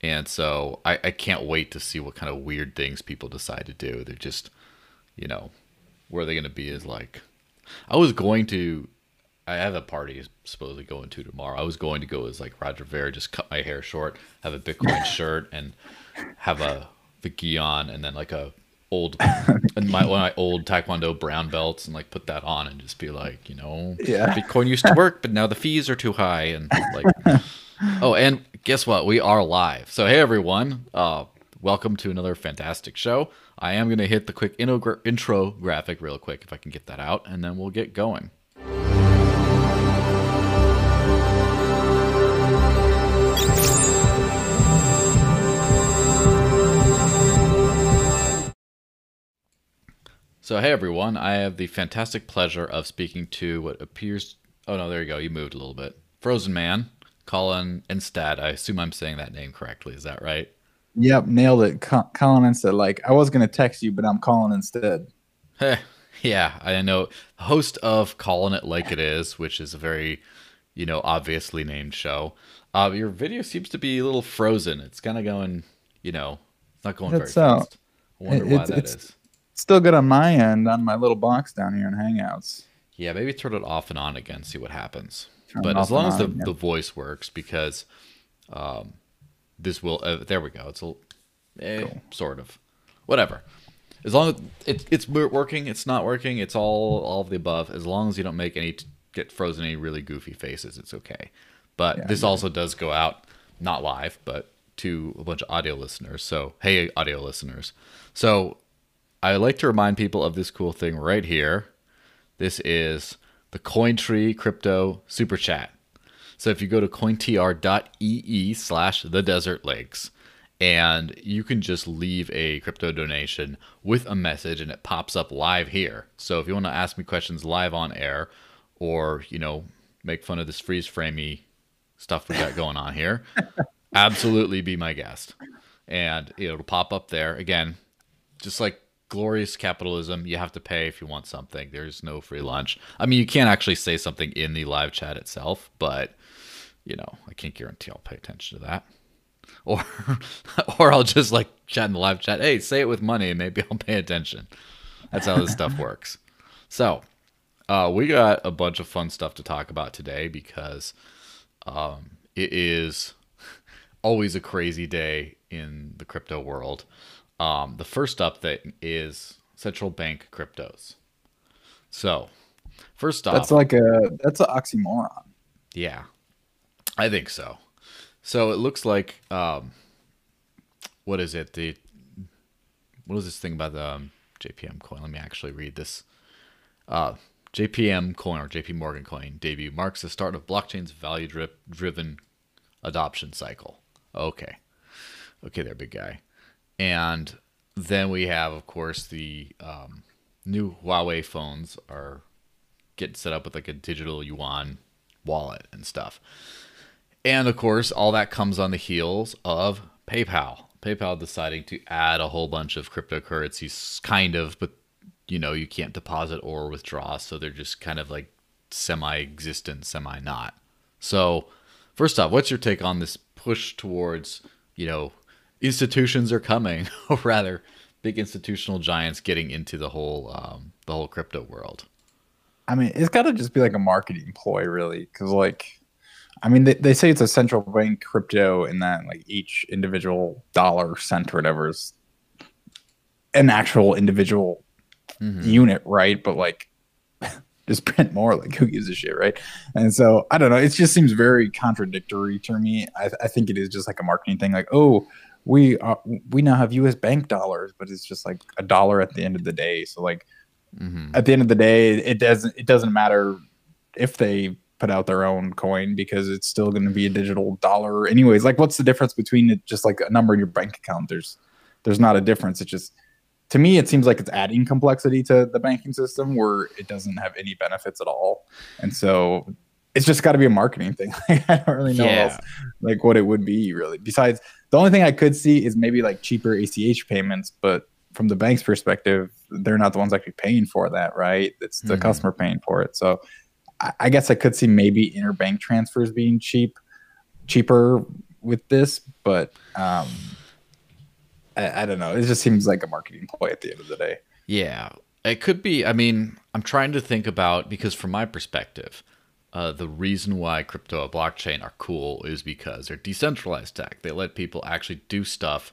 And so I, I can't wait to see what kind of weird things people decide to do. They're just, you know, where are they're going to be is like, I was going to, I have a party supposedly going to tomorrow. I was going to go as like Roger Ver, just cut my hair short, have a Bitcoin shirt, and have a Vicky on, and then like a old and my one of my old taekwondo brown belts and like put that on and just be like you know Yeah. bitcoin used to work but now the fees are too high and like oh and guess what we are live so hey everyone uh welcome to another fantastic show i am going to hit the quick intro, intro graphic real quick if i can get that out and then we'll get going So, hey everyone, I have the fantastic pleasure of speaking to what appears. Oh no, there you go. You moved a little bit. Frozen Man, Colin Instead. I assume I'm saying that name correctly. Is that right? Yep, nailed it. Co- calling instead. Like I was gonna text you, but I'm calling instead. Yeah, I know. Host of Calling It Like It Is, which is a very, you know, obviously named show. Uh, your video seems to be a little frozen. It's kind of going, you know, it's not going That's, very uh, fast. I wonder it- why that is. Still good on my end on my little box down here in Hangouts. Yeah, maybe turn it off and on again, see what happens. Turn but as long as the, on, yeah. the voice works, because um, this will. Uh, there we go. It's a eh, Cool. sort of whatever. As long as it, it's working, it's not working. It's all all of the above. As long as you don't make any get frozen any really goofy faces, it's okay. But Yeah, this yeah. also does go out not live, but to a bunch of audio listeners. So hey, audio listeners. So I like to remind people of this cool thing right here. This is the Cointree Crypto Super Chat. So if you go to cointr.ee slash the desert lynx, and you can just leave a crypto donation with a message and it pops up live here. So if you want to ask me questions live on air or, you know, make fun of this freeze framey stuff we got going on here, absolutely be my guest. And it'll pop up there. Again, just like glorious capitalism, you have to pay if you want something. There's no free lunch. I mean, you can't actually say something in the live chat itself, but you know, I can't guarantee I'll pay attention to that. Or or I'll just like chat in the live chat, hey, say it with money and maybe I'll pay attention. That's how this stuff works. So, uh, we got a bunch of fun stuff to talk about today because um, it is always a crazy day in the crypto world. Um, the first up that is central bank cryptos. So, first off, That's like a that's an oxymoron. yeah, I think so. So it looks like um, what is it? The what is this thing about the um, JPM coin? Let me actually read this. Uh, JPM coin or JP Morgan coin debut marks the start of blockchain's value drip driven adoption cycle. Okay, okay, there, big guy. And then we have, of course, the um, new Huawei phones are getting set up with like a digital yuan wallet and stuff. And of course, all that comes on the heels of PayPal. PayPal deciding to add a whole bunch of cryptocurrencies, kind of, but you know, you can't deposit or withdraw. So they're just kind of like semi existent, semi not. So, first off, what's your take on this push towards, you know, institutions are coming, or rather, big institutional giants getting into the whole um, the whole crypto world? I mean, it's got to just be like a marketing ploy, really, because like, I mean, they, they say it's a central bank crypto, and that like each individual dollar, cent, or whatever is an actual individual Mhm. unit, right? But like, just print more. Like, who gives a shit, right? And so I don't know. It just seems very contradictory to me. I, I think it is just like a marketing thing. Like, oh, we are, we now have U.S. bank dollars, but it's just like a dollar at the end of the day. So like Mhm. at the end of the day, it doesn't it doesn't matter if they put out their own coin because it's still going to be a digital dollar anyways. Like, what's the difference between it just like a number in your bank account? There's there's not a difference. It's just to me, it seems like it's adding complexity to the banking system where it doesn't have any benefits at all, and so it's just got to be a marketing thing. I don't really know Yeah. else, like what it would be really. Besides, the only thing I could see is maybe like cheaper ACH payments, but from the bank's perspective, they're not the ones actually paying for that, right? It's the Mhm. customer paying for it. So I, I guess I could see maybe interbank transfers being cheap, cheaper with this, but um, I, I don't know. It just seems like a marketing ploy at the end of the day. Yeah, it could be. I mean, I'm trying to think about because from my perspective, uh, the reason why crypto and blockchain are cool is because they're decentralized tech. They let people actually do stuff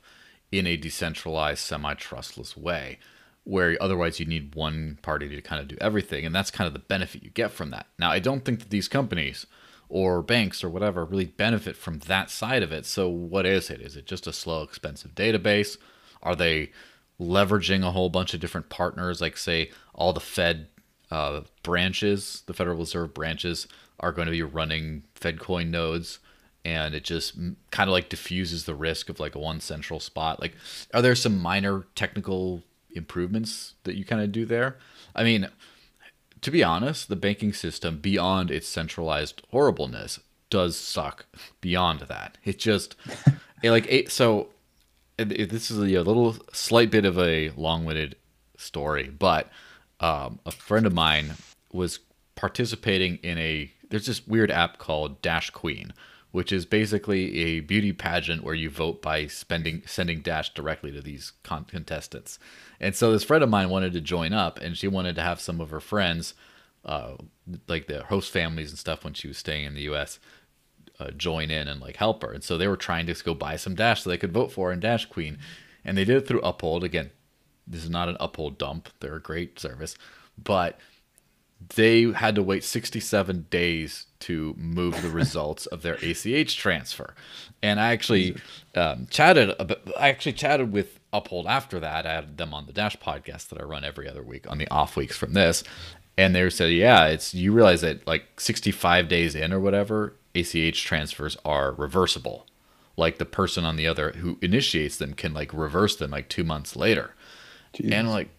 in a decentralized, semi-trustless way, where otherwise you need one party to kind of do everything, and that's kind of the benefit you get from that. Now, I don't think that these companies or banks or whatever really benefit from that side of it. So, what is it? Is it just a slow, expensive database? Are they leveraging a whole bunch of different partners, like say all the Fed uh, branches, the Federal Reserve branches, are going to be running FedCoin nodes, and it just kind of like diffuses the risk of like a one central spot. Like, are there some minor technical improvements that you kind of do there? I mean, to be honest, the banking system, beyond its centralized horribleness, does suck. Beyond that, it just it like it, so. It, this is a little slight bit of a long-winded story, but um, a friend of mine was participating in a there's this weird app called Dash Queen, which is basically a beauty pageant where you vote by spending sending Dash directly to these con- contestants. And so this friend of mine wanted to join up, and she wanted to have some of her friends, uh, like the host families and stuff, when she was staying in the U.S. Uh, join in and like help her. And so they were trying to go buy some Dash so they could vote for her in Dash Queen, and they did it through Uphold again this is not an uphold dump. They're a great service, but they had to wait 67 days to move the results of their ACH transfer. And I actually um, chatted. About, I actually chatted with Uphold after that. I had them on the Dash podcast that I run every other week on the off weeks from this, and they said, "Yeah, it's you realize that like 65 days in or whatever, ACH transfers are reversible. Like the person on the other who initiates them can like reverse them like two months later." Jeez. And like,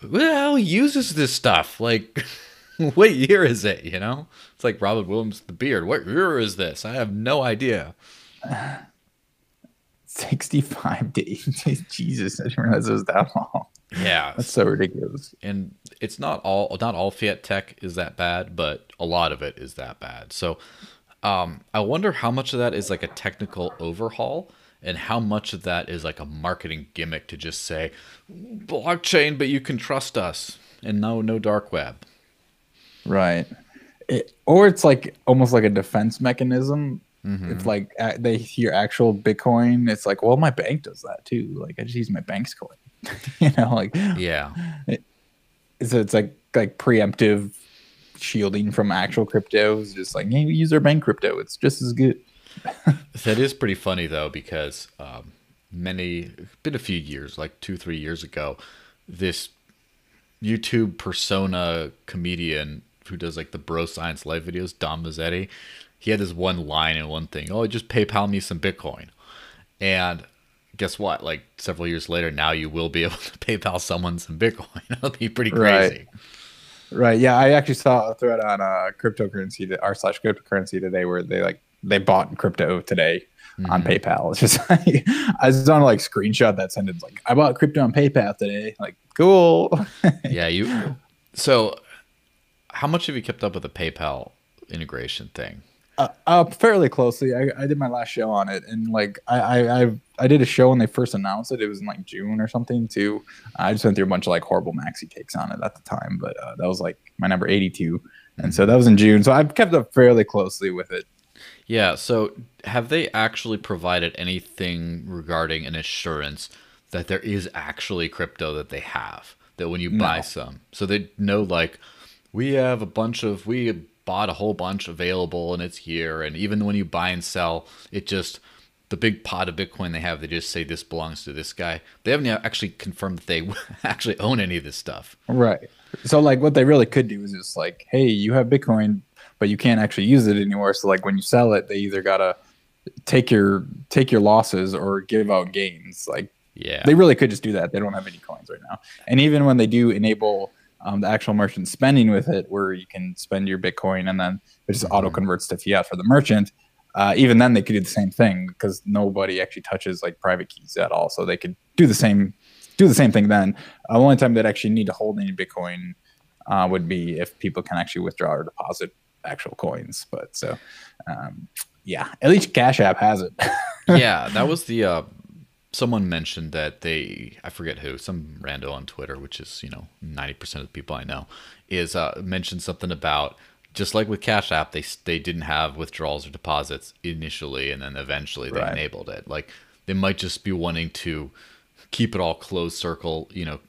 who the hell uses this stuff? Like, what year is it? You know, it's like Robin Williams, The Beard. What year is this? I have no idea. 65 days. Jesus, I didn't realize it was that long. Yeah, that's so ridiculous. And it's not all not all fiat tech is that bad, but a lot of it is that bad. So, um, I wonder how much of that is like a technical overhaul and how much of that is like a marketing gimmick to just say blockchain but you can trust us and no no dark web. Right. It, or it's like almost like a defense mechanism. Mm-hmm. it's like they hear actual bitcoin it's like well my bank does that too. Like i just use my bank's coin. You know like yeah. it, so it's like like preemptive shielding from actual crypto. Is just like hey, we use our bank crypto. It's just as good that is pretty funny though, because um, many been a few years, like two three years ago, this YouTube persona comedian who does like the bro science live videos, Dom Mazzetti, he had this one line and one thing. Oh, just PayPal me some Bitcoin, and guess what? Like several years later, now you will be able to PayPal someone some Bitcoin. That'll be pretty crazy. Right. Right. Yeah, I actually saw a thread on uh, cryptocurrency, r slash cryptocurrency today, where they like they bought crypto today mm-hmm. on PayPal. It's just like I was on like screenshot that sentence like I bought crypto on PayPal today. Like cool. yeah, you. So, how much have you kept up with the PayPal integration thing? Uh, uh, fairly closely. I, I did my last show on it, and like I, I I I did a show when they first announced it. It was in like June or something. Too. I just went through a bunch of like horrible maxi takes on it at the time, but uh, that was like my number eighty two, and so that was in June. So I've kept up fairly closely with it. Yeah. So, have they actually provided anything regarding an assurance that there is actually crypto that they have? That when you no. buy some, so they know like we have a bunch of we bought a whole bunch available and it's here, and even when you buy and sell, it just the big pot of Bitcoin they have, they just say this belongs to this guy. They haven't actually confirmed that they actually own any of this stuff. Right. So like what they really could do is just like, hey, you have Bitcoin, but you can't actually use it anymore. So like when you sell it, they either gotta take your take your losses or give out gains. Like yeah, they really could just do that. They don't have any coins right now. And even when they do enable um, the actual merchant spending with it, where you can spend your Bitcoin and then it just mm-hmm. auto converts to fiat for the merchant. Uh, even then, they could do the same thing because nobody actually touches like private keys at all. So they could do the same do the same thing then. Uh, the only time they'd actually need to hold any Bitcoin uh, would be if people can actually withdraw or deposit actual coins. But so, um, yeah, at least Cash App has it. yeah, that was the uh, someone mentioned that they I forget who some rando on Twitter, which is you know ninety percent of the people I know, is uh, mentioned something about just like with Cash App, they they didn't have withdrawals or deposits initially, and then eventually they Right. enabled it. Like they might just be wanting to keep it all closed circle, you know,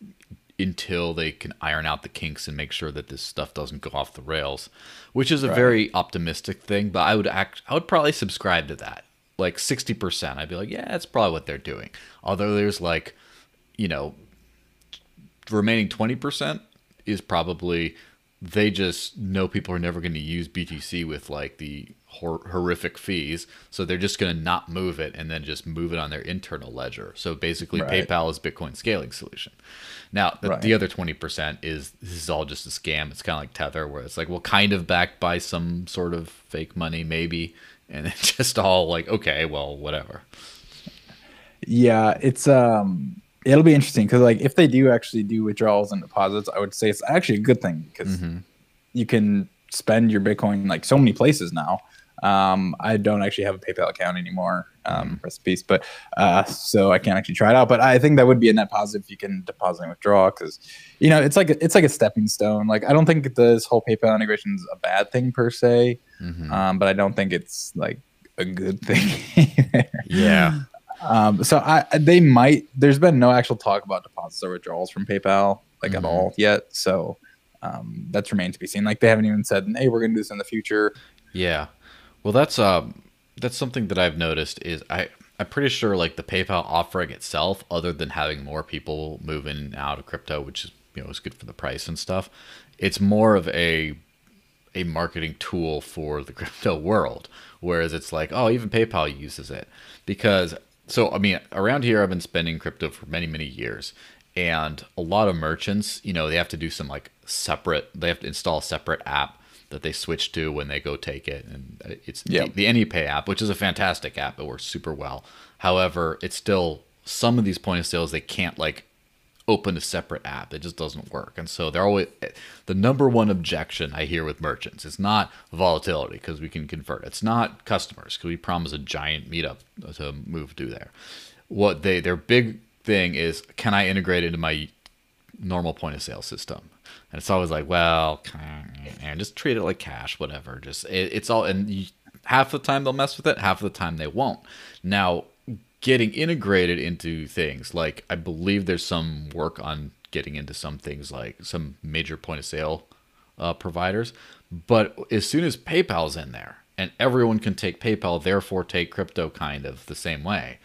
until they can iron out the kinks and make sure that this stuff doesn't go off the rails, which is a Right. very optimistic thing. But I would act, I would probably subscribe to that. Like sixty percent, I'd be like, yeah, that's probably what they're doing. Although there's like, you know, remaining 20% is probably they just know people are never going to use BTC with like the hor- horrific fees. So they're just going to not move it and then just move it on their internal ledger. So basically, Right. PayPal is Bitcoin scaling solution. Now, the, Right. the other 20% is this is all just a scam. It's kind of like Tether, where it's like, well, kind of backed by some sort of fake money, maybe. And it's just all like, okay, well, whatever. Yeah, it's um it'll be interesting because like if they do actually do withdrawals and deposits, I would say it's actually a good thing because you can spend your Bitcoin like so many places now. Um, I don't actually have a PayPal account anymore, um, in peace, but uh, so I can't actually try it out. But I think that would be a net positive if you can deposit and withdraw because you know it's like a, it's like a stepping stone. Like I don't think this whole PayPal integration is a bad thing per se, Mhm. um, but I don't think it's like a good thing. Yeah. Um, so I they might. There's been no actual talk about deposits or withdrawals from PayPal like Mhm. at all yet. So um, that's remained to be seen. Like they haven't even said, "Hey, we're going to do this in the future." Yeah. Well, that's um that's something that I've noticed is I I'm pretty sure like the PayPal offering itself, other than having more people move in and out of crypto, which is you know is good for the price and stuff, it's more of a a marketing tool for the crypto world. Whereas it's like, oh, even PayPal uses it because so I mean around here I've been spending crypto for many many years, and a lot of merchants, you know, they have to do some like separate, they have to install a separate app that they switch to when they go take it, and it's Yep. the, the AnyPay app, which is a fantastic app. It works super well. However, it's still some of these point of sales they can't like open a separate app. It just doesn't work. And so they're always the number one objection I hear with merchants is not volatility because we can convert. It's not customers because we promise a giant meetup to move to there. What they their big thing is can I integrate into my normal point of sale system? And it's always like, well, and just treat it like cash, whatever. Just it, it's all and you, half the time they'll mess with it, half the time they won't. Now, getting integrated into things like I believe there's some work on getting into some things like some major point of sale uh, providers, but as soon as PayPal's in there and everyone can take PayPal, therefore take crypto kind of the same way,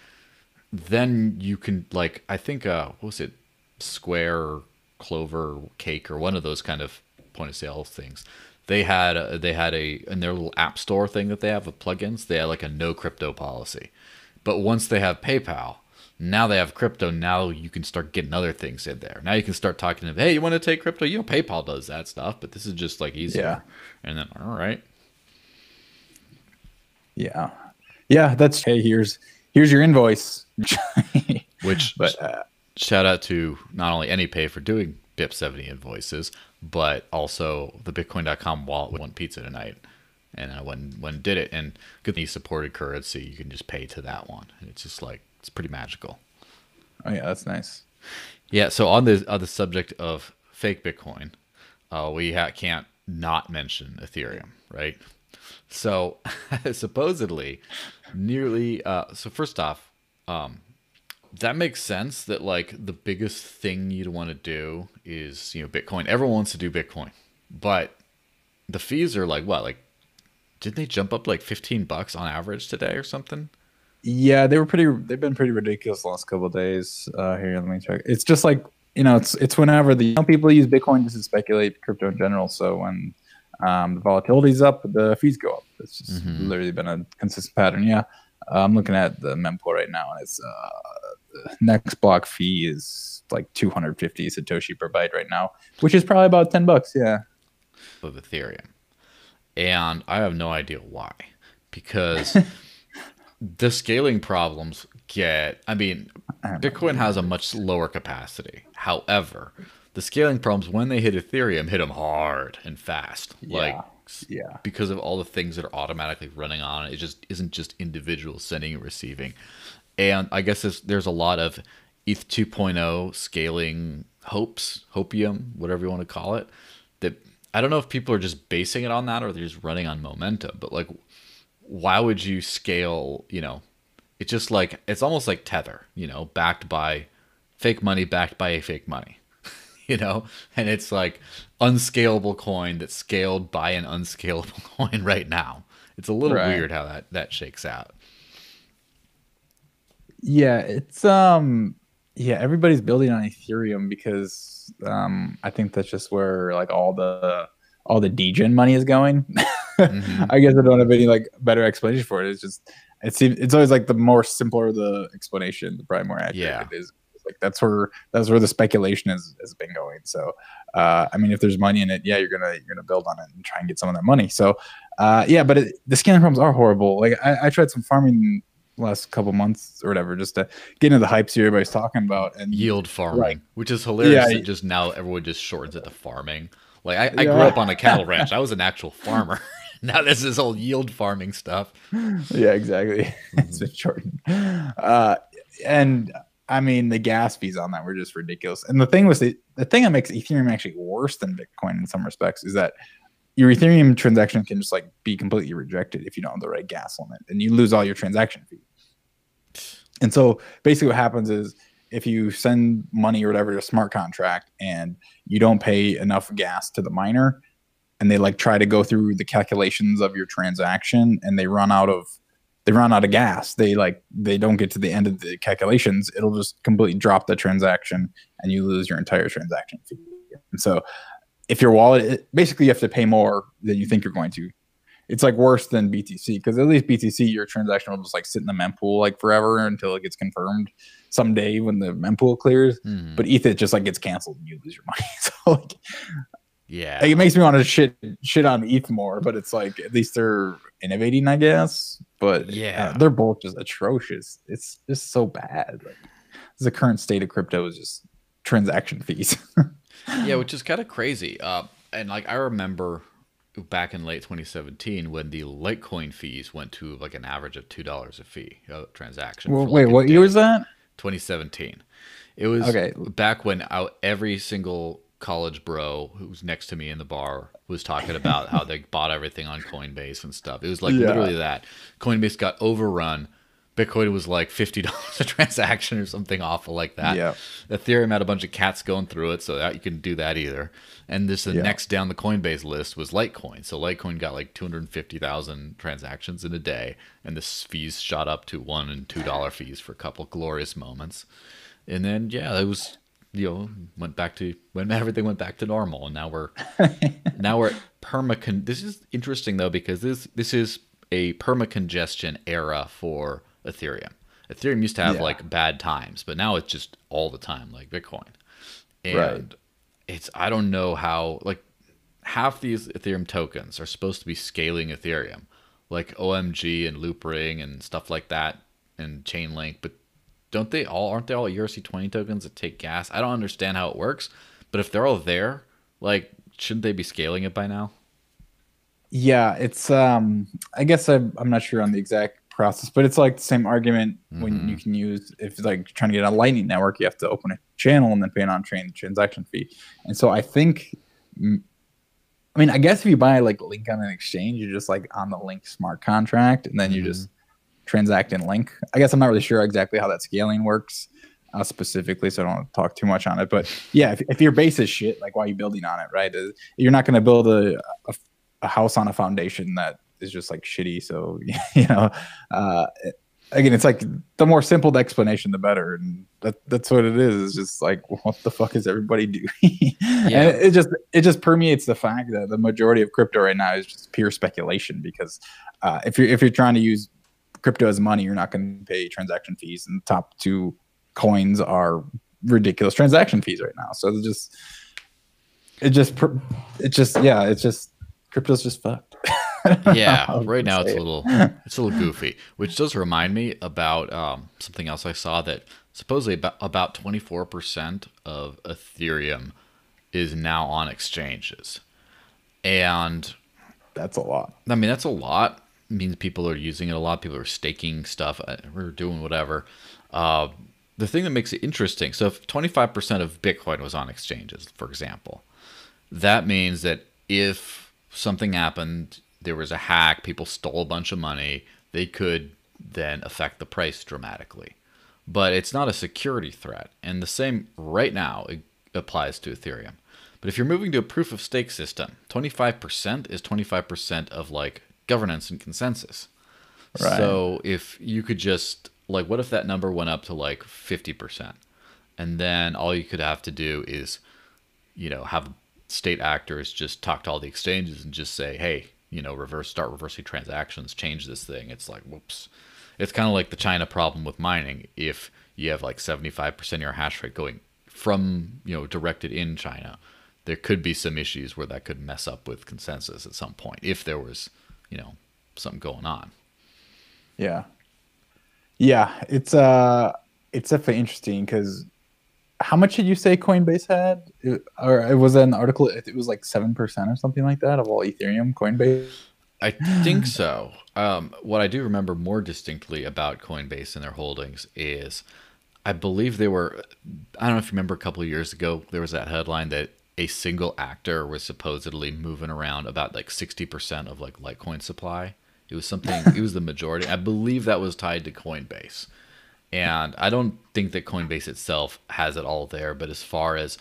then you can like I think uh what was it Square or Clover Cake or one of those kind of point of sale things. They had a, they had a in their little app store thing that they have of plugins. They had like a no crypto policy, but once they have PayPal, now they have crypto. Now you can start getting other things in there. Now you can start talking to them. Hey, you want to take crypto? You know PayPal does that stuff, but this is just like easier. Yeah. And then all right, Yeah, yeah. That's hey. Here's here's your invoice. which but uh, shout out to not only AnyPay for doing BIP 70 invoices, but also the Bitcoin.com wallet with one pizza tonight. And I went, went and did it. And good thing supported currency. You can just pay to that one. And it's just like, it's pretty magical. oh yeah, that's nice. Yeah. So on the, on the subject of fake Bitcoin, uh, we ha- can't not mention Ethereum, right? So supposedly, nearly. Uh, so first off, um, that makes sense. That like the biggest thing you'd want to do is you know Bitcoin. Everyone wants to do Bitcoin, but the fees are like what? Like, did they jump up like fifteen bucks on average today or something? Yeah, they were pretty. They've been pretty ridiculous the last couple of days. Uh, here, let me check. It's just like you know, it's it's whenever the you know, people use Bitcoin just to speculate crypto in general. So when um, the volatility's up, the fees go up. It's just Mhm. literally been a consistent pattern. Yeah, uh, I'm looking at the mempool right now, and it's uh, next block fee is like 250 satoshi per byte right now, which is probably about 10 bucks. Yeah. of Ethereum. And I have no idea why. Because the scaling problems get, I mean, Bitcoin has a much lower capacity. However, the scaling problems when they hit Ethereum hit them hard and fast. Like Yeah. Yeah. because of all the things that are automatically running on it. It just isn't just individuals sending and receiving. And I guess there's, there's a lot of ETH 2.0 scaling hopes, hopium, whatever you want to call it. That I don't know if people are just basing it on that or they're just running on momentum. But like, why would you scale? You know, it's just like it's almost like Tether. You know, backed by fake money, backed by a fake money. you know, and it's like unscalable coin that's scaled by an unscalable coin right now. It's a little Right. weird how that that shakes out. Yeah, it's um yeah, everybody's building on Ethereum because um I think that's just where like all the all the degen money is going. Mhm. I guess I don't have any like better explanation for it. It's just it seems it's always like the more simpler the explanation, the probably more accurate Yeah. it is. It's like that's where that's where the speculation has, has been going. So uh I mean if there's money in it, yeah, you're gonna you're gonna build on it and try and get some of that money. So uh yeah, but it, the scaling problems are horrible. Like I, I tried some farming last couple months or whatever just to get into the hypes here everybody's talking about and yield farming, Right. which is hilarious. Yeah, that just now everyone just shortens it to farming. Like I, I grew up on a cattle ranch. I was an actual farmer. now this is all yield farming stuff. yeah, exactly. it's been shortened. Uh, and I mean, the gas fees on that were just ridiculous. And the thing was, the, the thing that makes Ethereum actually worse than Bitcoin in some respects is that your Ethereum transaction can just like be completely rejected if you don't have the right gas limit, and you lose all your transaction fee. And so basically, what happens is if you send money or whatever to a smart contract and you don't pay enough gas to the miner, and they like try to go through the calculations of your transaction and they run out of they run out of gas they like they don't get to the end of the calculations it'll just completely drop the transaction and you lose your entire transaction fee. And so if your wallet basically you have to pay more than you think you're going to it's like worse than btc because at least btc your transaction will just like sit in the mempool like forever until it gets confirmed someday when the mempool clears Mhm. but eth it just like gets canceled and you lose your money so like yeah, like, it makes me want to shit shit on ETH more, but it's like at least they're innovating, I guess. But Yeah. uh, they're both just atrocious. It's just so bad. Like the current state of crypto is just transaction fees. yeah, which is kind of crazy. Uh, and like I remember back in late 2017 when the Litecoin fees went to like an average of two dollars a fee a transaction. well, wait, like, what year was that? 2017. It was Okay. back when every single college bro who was next to me in the bar was talking about how they bought everything on Coinbase and stuff. It was like Yeah. literally that. Coinbase got overrun. Bitcoin was like fifty dollars a transaction or something awful like that. Yeah. Ethereum had a bunch of cats going through it, so that you can do that either. And this the Yeah. next down the Coinbase list was Litecoin. So Litecoin got like two hundred fifty thousand transactions in a day, and the fees shot up to one and two dollar fees for a couple glorious moments. And then yeah, it was you know went back to when everything went back to normal, and now we're now we're perma. This is interesting though because this this is a perma congestion era for Ethereum. Ethereum used to have Yeah. like bad times, but now it's just all the time, like Bitcoin. And Right. it's I don't know how like half these Ethereum tokens are supposed to be scaling Ethereum, like OMG and Loopring and stuff like that, and Chainlink, but don't they all aren't they all ERC twenty tokens that take gas? I don't understand how it works, but if they're all there, like shouldn't they be scaling it by now? Yeah, it's um I guess I'm I'm not sure on the exact process, but it's like the same argument when you can use if it's like trying to get a lightning network, you have to open a channel and then pay an on chain transaction fee. And so I think I mean, I guess if you buy like link on an exchange, you're just like on the link smart contract and then you just transact in link. I guess I'm not really sure exactly how that scaling works uh, specifically, so I don't want to talk too much on it. But yeah, if, if your base is shit, like why are you building on it, right? Uh, You're not going to build a, a a house on a foundation that is just like shitty. So you know, uh, again, it's like the more simple the explanation, the better, and that that's what it is. It's just like what the fuck is everybody doing? and it, it just it just permeates the fact that the majority of crypto right now is just pure speculation because uh, if you're if you're trying to use crypto as money, you're not going to pay transaction fees, and the top two coins are ridiculous transaction fees right now. So it's just it just it just yeah, it's just crypto's just fucked. Yeah right now it's a little it's a little goofy which does remind me about um, something else i saw that supposedly about, about 24% of ethereum is now on exchanges and that's a lot. I mean, that's a lot. It means people are using it a lot. People are staking stuff. uh, We're doing whatever. Uh, the thing that makes it interesting. So, if 25% of Bitcoin was on exchanges, for example, that means that if something happened, there was a hack, people stole a bunch of money, they could then affect the price dramatically. But it's not a security threat. And the same right now it applies to Ethereum. But if you're moving to a proof of stake system, 25% is 25% of like governance and consensus. Right. So if you could just like what if that number went up to like 50%? And then all you could have to do is you know, have state actors just talk to all the exchanges and just say, "Hey, you know, reverse start reversing transactions, change this thing." It's like, whoops. It's kind of like the China problem with mining. If you have like 75% of your hash rate going from, you know, directed in China, there could be some issues where that could mess up with consensus at some point if there was, you know, something going on. Yeah. Yeah, it's uh it's definitely interesting because how much did you say Coinbase had? It, or it was an article. It was like seven percent or something like that of all Ethereum. Coinbase. I think so. Um, what I do remember more distinctly about Coinbase and their holdings is I believe they were, I don't know if you remember a couple of years ago, there was that headline that a single actor was supposedly moving around about like 60% of like Litecoin supply. It was something, it was the majority. I believe that was tied to Coinbase. And I don't think that Coinbase itself has it all there, but as far as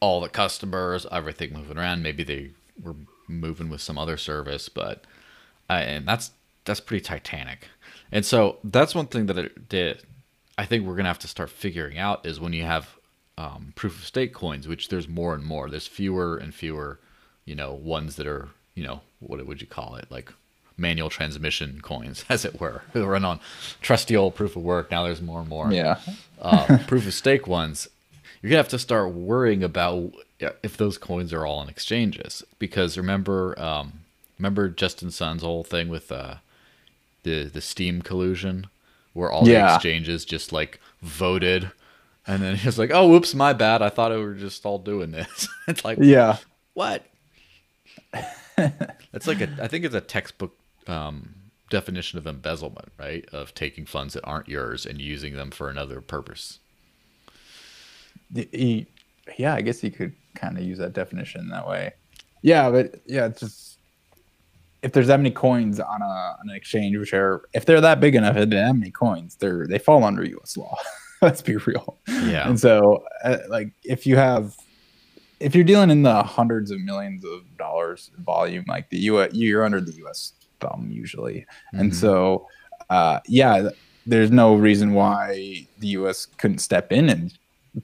all the customers, everything moving around, maybe they were moving with some other service, but uh, and that's that's pretty titanic. And so that's one thing that it did. I think we're gonna have to start figuring out is when you have um, proof of stake coins, which there's more and more. There's fewer and fewer, you know, ones that are you know what would you call it like manual transmission coins, as it were, who run on trusty old proof of work. Now there's more and more Yeah. uh, proof of stake ones, you're gonna have to start worrying about if those coins are all on exchanges. Because remember, um, remember Justin Sun's whole thing with uh, the the Steem collusion, where all the exchanges just like voted, and then he was like, "Oh, whoops, my bad. I thought we were just all doing this." it's like, Yeah. what? It's like a, I think it's a textbook um, definition of embezzlement, right? Of taking funds that aren't yours and using them for another purpose. Y- y- yeah, I guess you could kind of use that definition that way. Yeah, but yeah, it's just if there's that many coins on a on an exchange, which are if they're that big enough, and that many coins, they're they fall under U.S. law. Let's be real. Yeah. And so, uh, like, if you have, if you're dealing in the hundreds of millions of dollars volume, like the U.S., you're under the U.S. thumb usually. And Mhm. so, uh, yeah, there's no reason why the U.S. couldn't step in and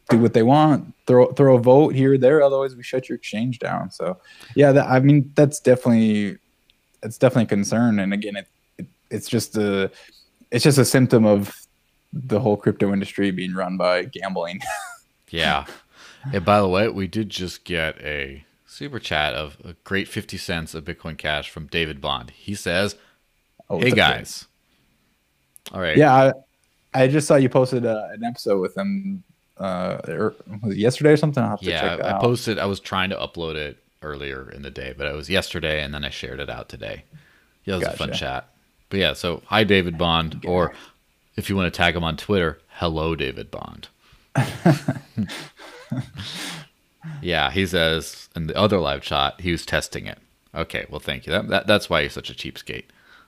do what they want, throw throw a vote here or there. Otherwise, we shut your exchange down. So, yeah, that, I mean, that's definitely it's definitely a concern. And again, it, it it's just a it's just a symptom of the whole crypto industry being run by gambling. Yeah. And by the way, we did just get a super chat of a great 50 cents of Bitcoin Cash from David Bond. He says, Oh, Hey guys. All right. Yeah, I, I just saw you posted uh, an episode with them uh, er, yesterday or something. I'll have to Yeah. I, I posted, I was trying to upload it earlier in the day, but it was yesterday and then I shared it out today. Yeah, it was a fun chat. But yeah, so hi, David Bond. Or if you want to tag him on Twitter, hello, David Bond. yeah, he says in the other live chat, he was testing it. Okay, well, thank you. That, that, that's why you're such a cheapskate.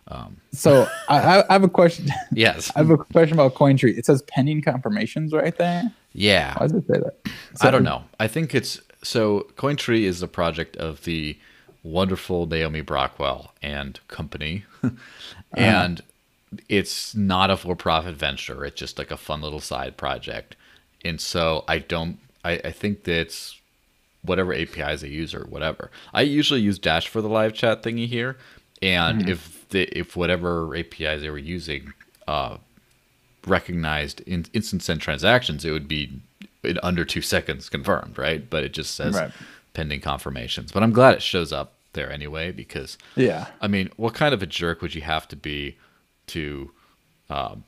Um, so I, I have a question. Yes. I have a question about CoinTree. It says pending confirmations right there. Yeah. Why does it say that? I don't know. I think it's so Cointree is a project of the wonderful Naomi Brockwell and company. Uh-huh. and it's not a for-profit venture. It's just like a fun little side project. And so I don't I, I think that's whatever APIs they use or whatever. I usually use Dash for the live chat thingy here. And if the if whatever APIs they were using uh recognized in instant send transactions, it would be in under two seconds confirmed, right? But it just says Right. pending confirmations. But I'm glad it shows up there anyway because Yeah. I mean, what kind of a jerk would you have to be to um,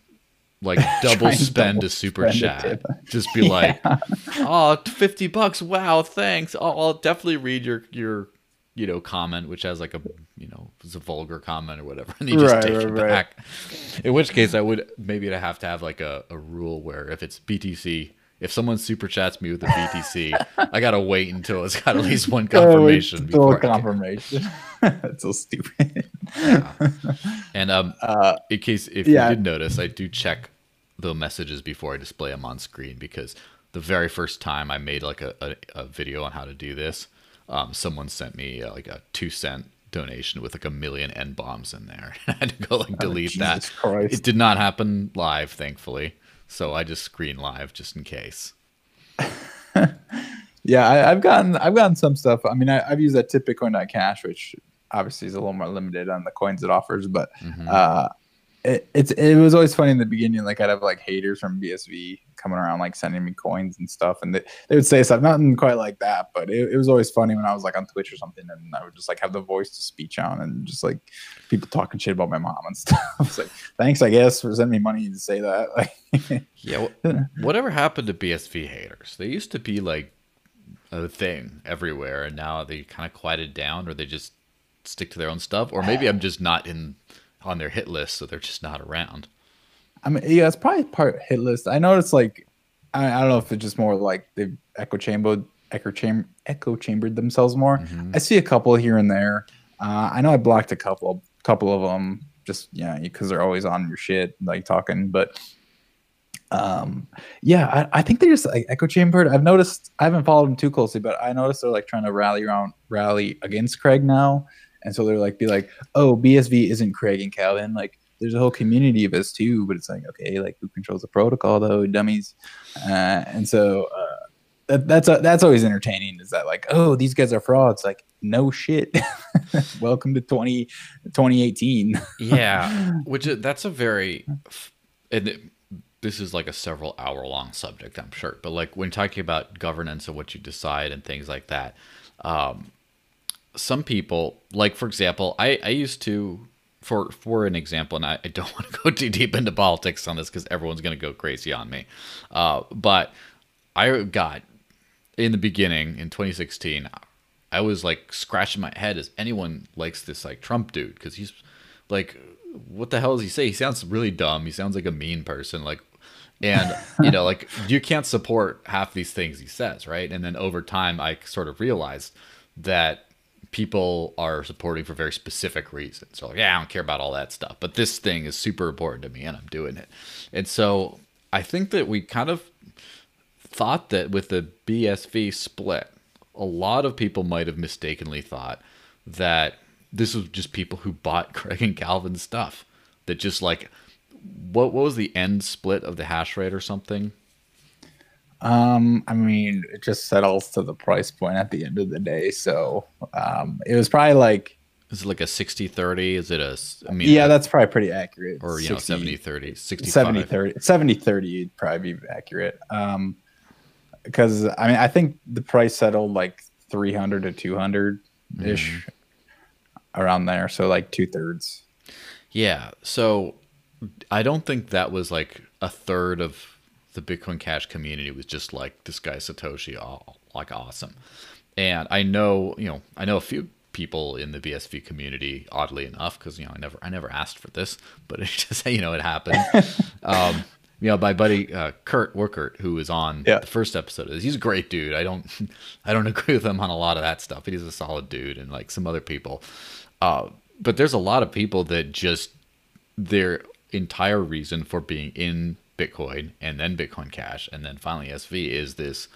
like double spend double a super spend chat? tip. Just be like, oh, 50 bucks. Wow, thanks. I'll, I'll definitely read your your you know comment which has like a you know it's a vulgar comment or whatever, and he just Right, take right, it right. back. In which case, I would maybe I'd have to have like a, a rule where if it's BTC, if someone super chats me with a BTC, I gotta wait until it's got at least one confirmation Oh, before. Confirmation. That's so stupid. And um, Uh, in case if yeah. you did notice, I do check the messages before I display them on screen because the very first time I made like a, a, a video on how to do this, um, someone sent me uh, like a two cent donation with like a million n bombs in there. I had to go like delete that. Oh, Jesus Christ. It did not happen live, thankfully. So I just screen live just in case. Yeah, I, I've gotten I've gotten some stuff. I mean, I, I've used that tip Bitcoin.cash, which obviously is a little more limited on the coins it offers, but Mm-hmm. uh, it, it's it was always funny in the beginning. Like I'd have like haters from BSV coming around, like sending me coins and stuff, and they, they would say stuff, nothing quite like that, but it, it was always funny when I was like on Twitch or something, and I would just like have the voice to speech on, and just like people talking shit about my mom and stuff. I was like, thanks, I guess, for sending me money to say that. Like, Yeah, wh- whatever happened to BSV haters? They used to be like a thing everywhere, and now they kind of quieted down, or they just stick to their own stuff, or maybe I'm just not in on their hit list, so they're just not around. I mean, yeah, it's probably part hit list. I noticed like I, I don't know if it's just more like they've echo chambered echo chamber echo chambered themselves more. I see a couple here and there. Uh, I know I blocked a couple couple of them just yeah because they're always on your shit like talking, but um yeah I, I think they're just like echo chambered i've noticed i haven't followed them too closely but i noticed they're like trying to rally around rally against craig now and so they're like be like oh bsv isn't craig and calvin like there's a whole community of us too but it's like okay like who controls the protocol though dummies uh, and so uh that, that's uh, that's always entertaining is that like oh these guys are frauds like no shit welcome to 20 2018 Yeah, which is, that's a very, and it, this is like a several hour long subject, I'm sure. But like when talking about governance and what you decide and things like that, um, some people, like for example, I I used to. For, for an example, and I, I don't want to go too deep into politics on this because everyone's going to go crazy on me. Uh, but I got in the beginning in 2016 i was like scratching my head as anyone likes this like trump dude? Because he's like what the hell does he say? He sounds really dumb. He sounds like a mean person like and you know like you can't support half these things he says right? And then over time i sort of realized that people are supporting for very specific reasons so like yeah i don't care about all that stuff but this thing is super important to me and i'm doing it and so i think that we kind of thought that with the BSV split, a lot of people might have mistakenly thought that this was just people who bought Craig and Calvin's stuff. That just like, what, what was the end split of the hash rate or something? Um, I mean, it just settles to the price point at the end of the day. So, um, it was probably like, Is it like a 60 30? Is it a, I mean, yeah, that's probably pretty accurate. or, you know, 70 30, 65. 70 30, 70 30 would probably be accurate. Um, because I mean, I think the price settled like 300 to 200 ish Mm-hmm. around there. So, like two thirds. Yeah. So I don't think that was like a third of the Bitcoin Cash community was just like this guy Satoshi, all like awesome. And I know, you know, I know a few people in the BSV community, oddly enough, because you know I never I never asked for this, but it just you know it happened. um, you know, my buddy uh, Kurt Wuckert, who was on Yeah. the first episode of this, he's a great dude. I don't I don't agree with him on a lot of that stuff, but he's a solid dude, and like some other people. Uh, but there's a lot of people that just their entire reason for being in Bitcoin and then Bitcoin Cash and then finally SV is this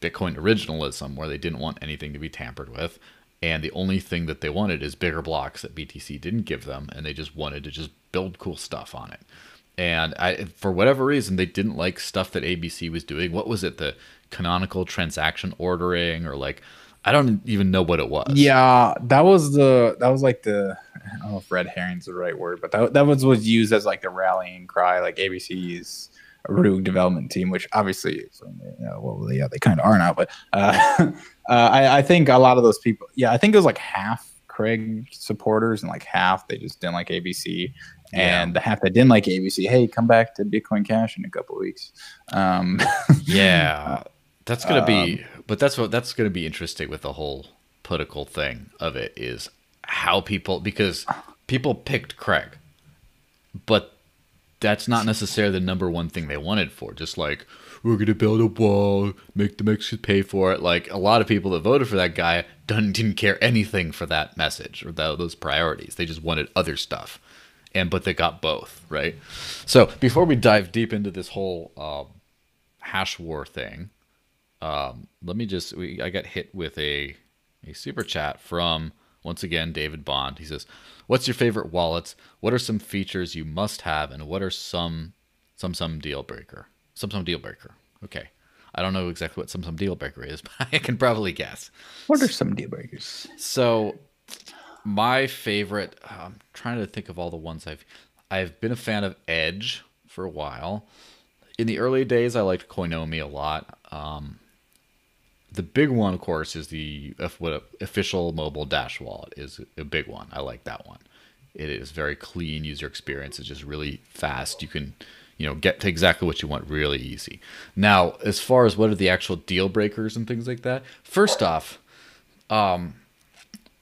Bitcoin originalism where they didn't want anything to be tampered with. And the only thing that they wanted is bigger blocks that BTC didn't give them. And they just wanted to just build cool stuff on it. And I, for whatever reason, they didn't like stuff that ABC was doing. What was it? The canonical transaction ordering or like, I don't even know what it was. Yeah, that was the that was like the I don't know if red herring's the right word, but that that was was used as like the rallying cry, like ABC's Rogue development team, which obviously, you know, well, yeah, they kind of are now, but uh, uh, I, I think a lot of those people, yeah, I think it was like half Craig supporters and like half they just didn't like ABC, and the half that didn't like ABC, hey, come back to Bitcoin Cash in a couple weeks. Um, Yeah, that's gonna be, but that's what that's gonna be interesting with the whole political thing of it is how people because people picked Craig, but that's not necessarily the number one thing they wanted for. Just like we're gonna build a wall, make the Mexicans pay for it. Like a lot of people that voted for that guy didn't, didn't care anything for that message or that, those priorities. They just wanted other stuff, and but they got both right. So before we dive deep into this whole um, hash war thing, um, let me just we, I got hit with a a super chat from once again David Bond. He says, "What's your favorite wallets? What are some features you must have, and what are some some some deal breaker? Some some deal breaker. Okay, I don't know exactly what some some deal breaker is, but I can probably guess. What are some deal breakers? So, my favorite. I'm trying to think of all the ones I've. I've been a fan of Edge for a while. In the early days, I liked Coinomi a lot. Um, the big one, of course, is the official mobile dash wallet is a big one. I like that one. It is very clean user experience. It's just really fast. You can, you know, get to exactly what you want really easy. Now, as far as what are the actual deal breakers and things like that, first off, um,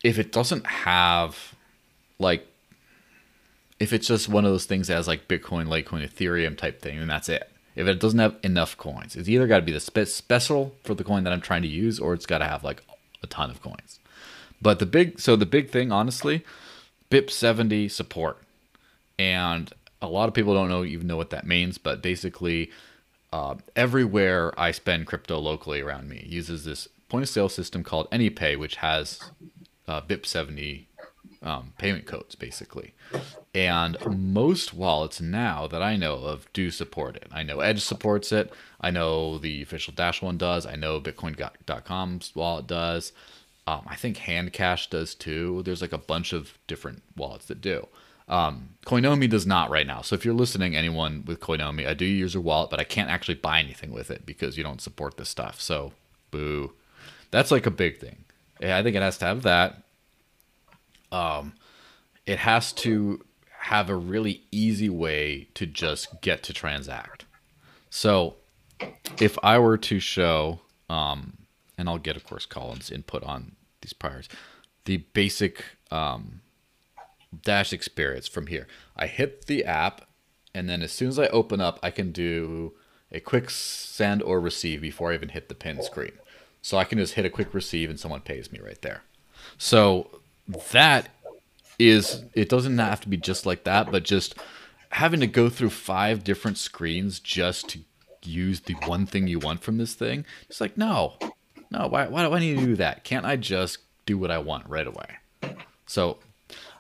if it doesn't have like if it's just one of those things as like Bitcoin, Litecoin, Ethereum type thing, then that's it. If it doesn't have enough coins, it's either got to be the spe- special for the coin that I'm trying to use, or it's got to have like a ton of coins. But the big, so the big thing, honestly, BIP 70 support, and a lot of people don't know even know what that means. But basically, uh, everywhere I spend crypto locally around me uses this point of sale system called AnyPay, which has uh, BIP 70 um, payment codes basically. And most wallets now that I know of do support it. I know Edge supports it. I know the official Dash one does. I know Bitcoin.com's wallet does. Um, I think Handcash does too. There's like a bunch of different wallets that do. Um, Coinomi does not right now. So if you're listening, anyone with Coinomi, I do use your wallet, but I can't actually buy anything with it because you don't support this stuff. So, boo. That's like a big thing. I think it has to have that. Um, it has to have a really easy way to just get to transact. So if I were to show, um, and I'll get, of course, Colin's input on these priors, the basic um, Dash experience from here. I hit the app, and then as soon as I open up, I can do a quick send or receive before I even hit the pin screen. So I can just hit a quick receive, and someone pays me right there. So that is it doesn't have to be just like that, but just having to go through five different screens just to use the one thing you want from this thing. It's like, no, no, why, why do I need to do that? Can't I just do what I want right away? So,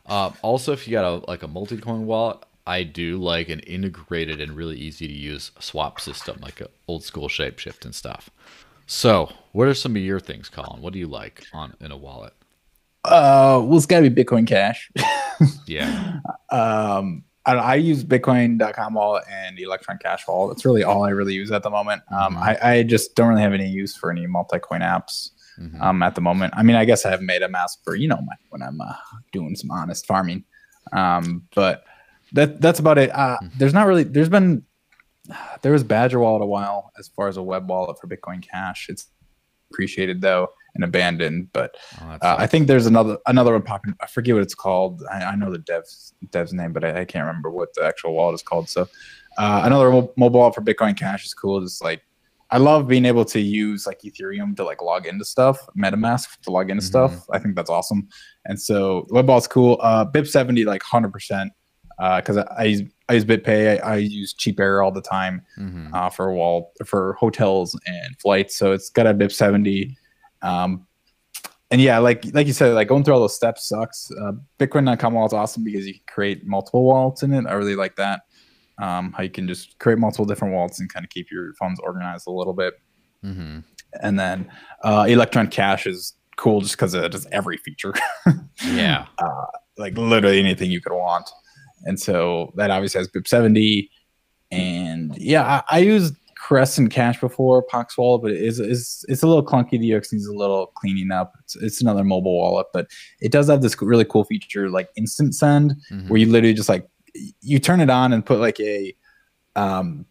uh, also, if you got a like a multi-coin wallet, I do like an integrated and really easy to use swap system, like a old school Shapeshift and stuff. So, what are some of your things, Colin? What do you like on in a wallet? Uh, well, it's got to be Bitcoin Cash. Yeah. um, I, I use Bitcoin.com wallet and Electron Cash wallet. That's really all I really use at the moment. Um, Mhm. I, I just don't really have any use for any multi-coin apps Mhm. um, at the moment. I mean, I guess I have MetaMask for you know my, when I'm uh, doing some honest farming, um, but that that's about it. Uh, Mhm. there's not really. There's been there was Badger Wallet a while as far as a web wallet for Bitcoin Cash. It's appreciated though and abandoned, but Oh, uh, I think there's another another one popping. I forget what it's called. I, I know the dev's dev's name, but I, I can't remember what the actual wallet is called. So uh, another mo- mobile wallet for Bitcoin Cash is cool. Just like I love being able to use like Ethereum to like log into stuff, MetaMask to log into Mhm. stuff. I think that's awesome. And so web wallet's cool. Uh, BIP seventy like hundred percent uh because I, I use I use BitPay. I, I use CheapAir all the time Mhm. uh, for wall for hotels and flights. So it's got a BIP seventy. Um, and yeah, like like you said, like going through all those steps sucks. Uh, Bitcoin.com wallet's awesome because you can create multiple wallets in it. I really like that. Um, how you can just create multiple different wallets and kind of keep your funds organized a little bit. Mhm. And then uh, Electron Cash is cool just because it does every feature, Yeah. like literally anything you could want. And so that obviously has BIP 70. And yeah, I, I used Crescent Cash before Pox Wallet, but it is it's, it's a little clunky. The UX needs a little cleaning up. It's, it's another mobile wallet, but it does have this really cool feature like instant send, Mhm. where you literally just like you turn it on and put like a um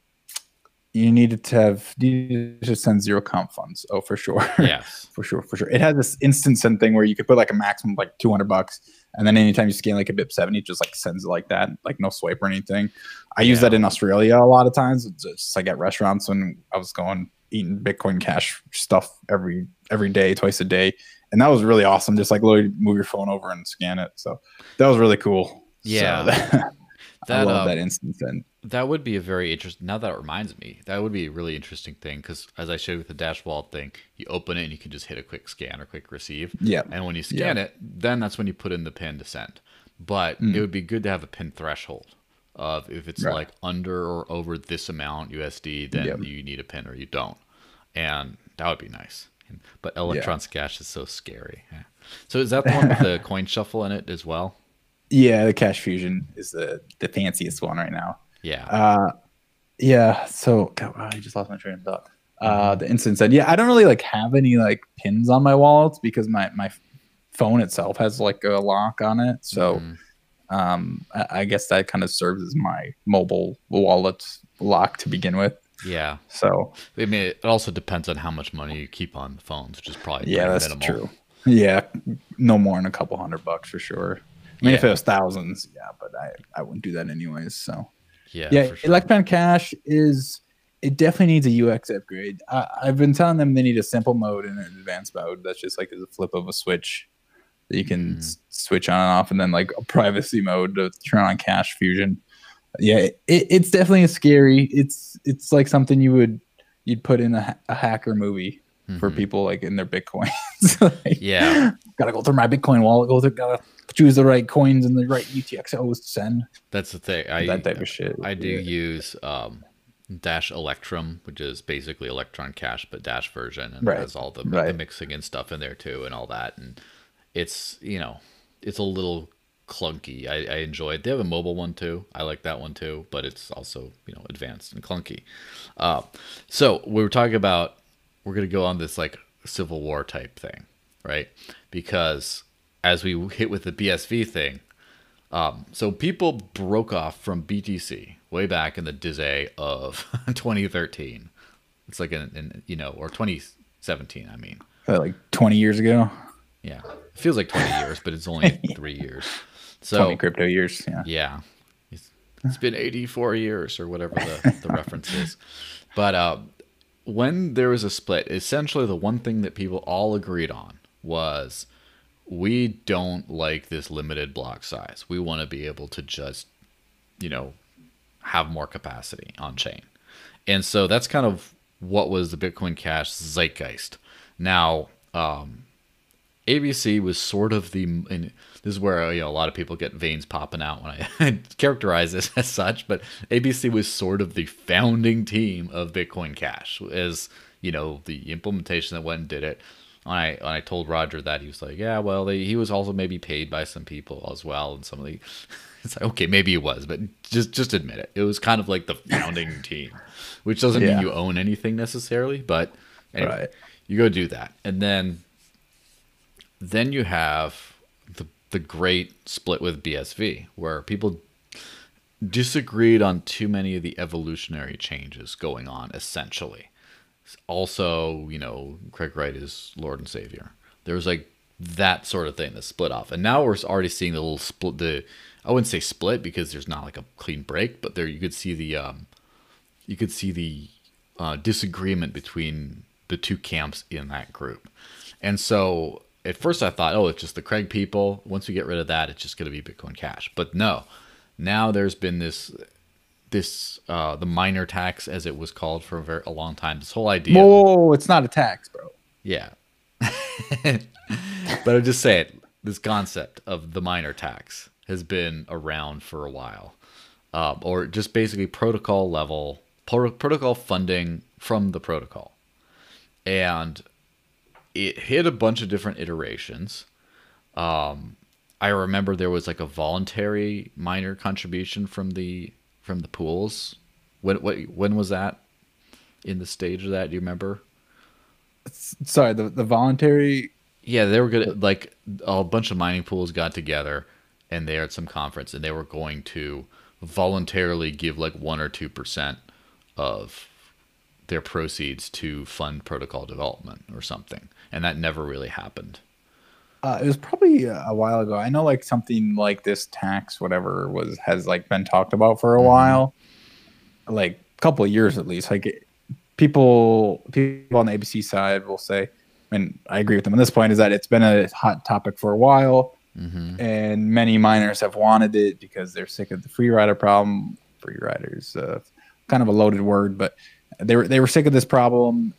you needed to have you just send zero-conf funds. Oh, for sure. yes. for sure, for sure. It has this instant send thing where you could put like a maximum of like 200 bucks And then anytime you scan like a BIP seventy, it just like sends it like that, like no swipe or anything. I use that in Australia a lot of times. It's just like at restaurants when I was going eating Bitcoin Cash stuff every every day, twice a day, and that was really awesome. Just like literally move your phone over and scan it. So that was really cool. Yeah. so that, I That, love um, that instance. And That would be a very interesting. Now that it reminds me, that would be a really interesting thing because, as I showed with the Dash Wallet thing, you open it and you can just hit a quick scan or quick receive. yeah, And when you scan it, then that's when you put in the pin to send. But it would be good to have a pin threshold of if it's Mm. Right. like under or over this amount USD, then Yep. you need a pin or you don't. And that would be nice. But Electron Cash is so scary. So is that the one with the coin shuffle in it as well? Yeah. The Cash Fusion is the the fanciest one right now. Yeah. Uh, yeah. So God, wow, I just lost my train of thought. Uh, the instant said, yeah, I don't really like have any like pins on my wallets because my my phone itself has like a lock on it. So Mhm. um, I, I guess that kind of serves as my mobile wallet lock to begin with. yeah. So I mean, it also depends on how much money you keep on the phones, which is probably yeah, that's minimal. true. Yeah, no more than a couple hundred bucks for sure. I mean, if it was thousands, yeah, but I, I wouldn't do that anyways. So Yeah, yeah, sure. Electron Cash is it definitely needs a UX upgrade. I, I've been telling them they need a simple mode and an advanced mode. That's just like a flip of a switch that you can Mhm. s- switch on and off, and then like a privacy mode to turn on Cash Fusion. Yeah, it, it's definitely scary. It's it's like something you would you'd put in a, a hacker movie for Mhm. people like in their bitcoins. Like, Yeah. gotta go through my Bitcoin wallet. Go through, gotta choose the right coins and the right UTXOs to send. That's the thing. I that type of shit. I do use um, Dash Electrum, which is basically Electron Cash but Dash version, and Right. has all the, the mixing and stuff in there too, and all that. And it's you know, it's a little clunky. I, I enjoy it. They have a mobile one too. I like that one too, but it's also you know advanced and clunky. Uh, so we were talking about we're gonna go on this like Civil War type thing, right? Because as we hit with the BSV thing, um, so people broke off from BTC way back in the dizzy of 2013. It's like in, in you know, or 2017. I mean, like 20 years ago, yeah, it feels like 20 years, but it's only three years. So 20 crypto years. Yeah. yeah, it's, it's been 84 years or whatever the, the reference is. But uh, when there was a split, essentially the one thing that people all agreed on was we don't like this limited block size. We want to be able to just, you know, have more capacity on chain. And so that's kind of what was the Bitcoin Cash zeitgeist. Now, um, ABC was sort of the, and this is where you know a lot of people get veins popping out when I characterize this as such. But ABC was sort of the founding team of Bitcoin Cash, as you know the implementation that went and did it. When I when I told Roger that he was like, yeah, well, they, he was also maybe paid by some people as well, and some of the. It's like okay, maybe he was, but just just admit it. It was kind of like the founding team, which doesn't Yeah. mean you own anything necessarily, but anyway, Right. you go do that, and then then you have the great split with BSV, where people disagreed on too many of the evolutionary changes going on. Essentially, also, you know, Craig Wright is Lord and Savior. There was like that sort of thing that split off, and now we're already seeing the little split. The I wouldn't say split because there's not like a clean break, but there you could see the um, you could see the uh, disagreement between the two camps in that group. And so at first I thought, oh, it's just the Craig people. Once we get rid of that, it's just going to be Bitcoin Cash. But no, now there's been this this uh, the miner tax as it was called for a, very, a long time. This whole idea, Whoa, it's not a tax, bro. yeah. but I'm just saying, this concept of the miner tax has been around for a while, um, or just basically protocol level pro- protocol funding from the protocol, and it hit a bunch of different iterations. Um, I remember there was like a voluntary miner contribution from the from the pools. When what when was that? In the stage of that, do you remember? Sorry, the, the voluntary. Yeah, they were gonna like a bunch of mining pools got together and they were at some conference and they were going to voluntarily give like one or two percent of their proceeds to fund protocol development or something. And that never really happened. Uh, it was probably a while ago. I know like something like this tax, whatever was has like been talked about for a Mhm. while, like a couple of years at least. Like it- people, people on the ABC side will say, and I agree with them on this point, is that it's been a hot topic for a while, Mm-hmm. and many miners have wanted it because they're sick of the free rider problem. Free riders, uh, kind of a loaded word, but they were they were sick of this problem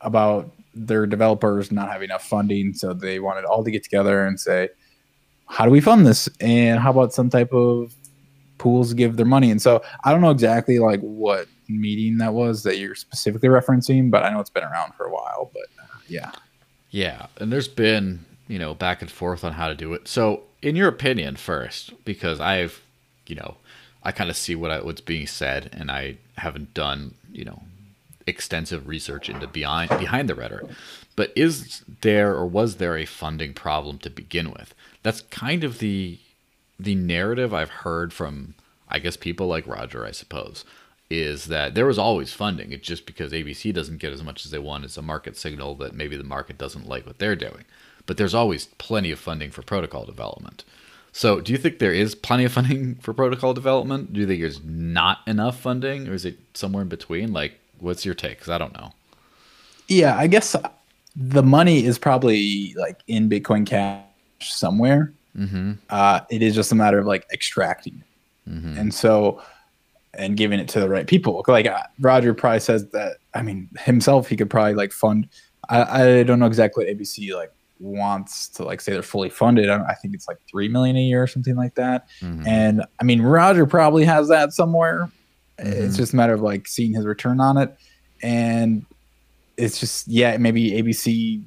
about their developers not having enough funding, so they wanted all to get together and say, "How do we fund this?" And how about some type of pools give their money? And so I don't know exactly like what meeting that was that you're specifically referencing, but I know it's been around for a while. But uh, yeah, Yeah, and there's been, you know, back and forth on how to do it. So, in your opinion, first, because I've, you know, I kind of see what I, what's being said, and I haven't done, you know, extensive research into behind behind the rhetoric. But is there or was there a funding problem to begin with? That's kind of the the narrative I've heard from, I guess, people like Roger, I suppose, is that there was always funding. It's just because ABC doesn't get as much as they want as a market signal that maybe the market doesn't like what they're doing. But there's always plenty of funding for protocol development. So, do you think there is plenty of funding for protocol development? Do you think there's not enough funding, or is it somewhere in between? Like, what's your take? Because I don't know. yeah, I guess the money is probably like in Bitcoin Cash somewhere. Mm-hmm. Uh, it is just a matter of like extracting it. Mm-hmm. and so and giving it to the right people like uh, roger probably says that i mean himself he could probably like fund i, I don't know exactly what abc like wants to like say they're fully funded i, I think it's like three million a year or something like that Mhm. and i mean roger probably has that somewhere it's Mhm. just a matter of like seeing his return on it and it's just yeah maybe abc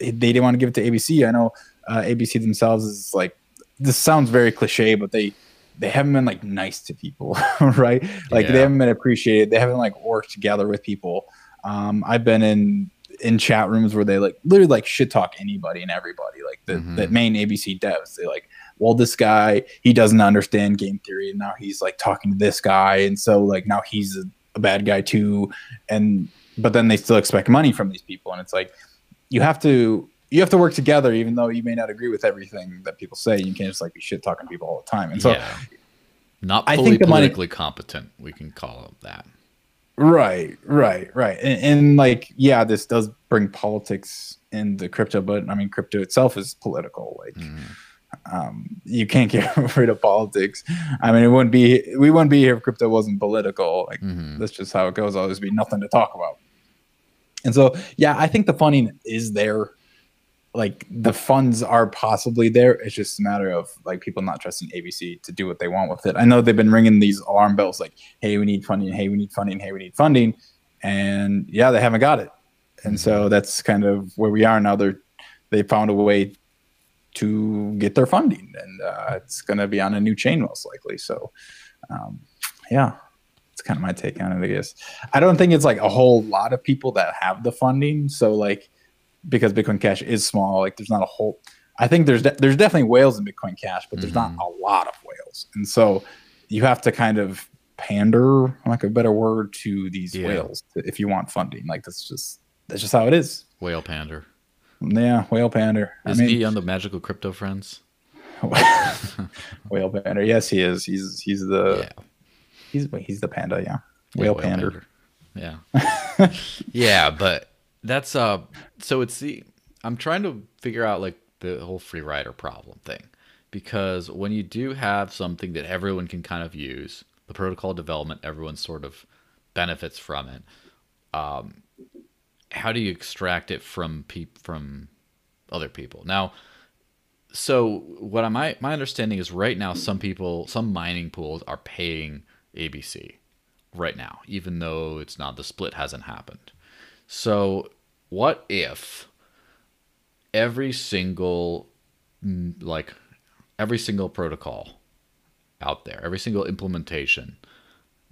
they didn't want to give it to abc i know uh, abc themselves is like this sounds very cliche but they they haven't been like nice to people right like Yeah. they haven't been appreciated they haven't like worked together with people um i've been in in chat rooms where they like literally like shit talk anybody and everybody like the, Mhm. the main abc devs they like well this guy he doesn't understand game theory and now he's like talking to this guy and so like now he's a, a bad guy too and but then they still expect money from these people and it's like you have to you have to work together even though you may not agree with everything that people say you can't just like be shit talking to people all the time and so yeah. Not I think the money- politically competent, we can call it that. Right, right, right. And, and like, yeah, this does bring politics in the crypto, but I mean, crypto itself is political. Like, Mhm. Um, you can't get rid of politics. I mean, it wouldn't be we wouldn't be here if crypto wasn't political. Like, Mhm. that's just how it goes. Always be nothing to talk about. And so, yeah, I think the funding is there. Like the funds are possibly there. It's just a matter of like people not trusting ABC to do what they want with it. I know they've been ringing these alarm bells like, "Hey, we need funding. Hey, we need funding. Hey, we need funding," and yeah, they haven't got it. And so that's kind of where we are now. They're they found a way to get their funding, and uh, it's going to be on a new chain most likely. So, um, yeah, it's kind of my take on it. I guess I don't think it's like a whole lot of people that have the funding. So, like, because Bitcoin Cash is small, like, there's not a whole. I think there's de- there's definitely whales in Bitcoin Cash, but there's not a lot of whales, and so you have to kind of pander, like a better word, to these Yeah. whales if you want funding. Like that's just that's just how it is. Whale pander. Yeah, whale pander. Isn't I mean, he on the Magical Crypto Friends? whale pander. Yes, he is. He's he's the yeah. he's he's the panda. Yeah, Yeah, whale, pander. Yeah. yeah, but that's uh so it's the I'm trying to figure out like the whole free rider problem thing. Because when you do have something that everyone can kind of use, the protocol development, everyone sort of benefits from it. Um how do you extract it from peop from other people? Now, so what I my my understanding is right now some people some mining pools are paying ABC right now, even though it's not the split hasn't happened. So what if every single mm, like every single protocol out there, every single implementation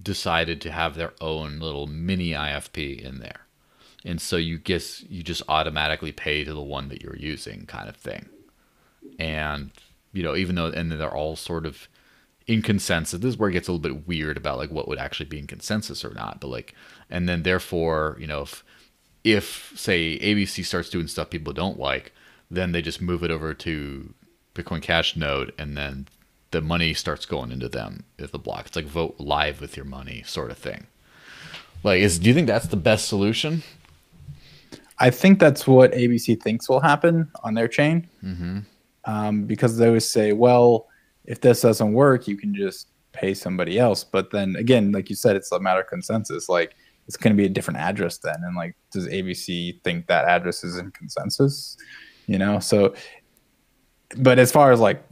decided to have their own little mini IFP in there. And so you guess you just automatically pay to the one that you're using kind of thing and you know even though and they're all sort of in consensus this is where it gets a little bit weird about like what would actually be in consensus or not but like and then therefore you know if if say abc starts doing stuff people don't like then they just move it over to Bitcoin Cash node, and then the money starts going into them at the block. It's like vote live with your money sort of thing. Like, is do you think that's the best solution? I think that's what ABC thinks will happen on their chain, mm-hmm. um, because they always say, well, if this doesn't work, you can just pay somebody else. But then again, like you said, it's a matter of consensus. Like it's going to be a different address then, and like, does ABC think that address is in consensus? You know, so. But as far as like,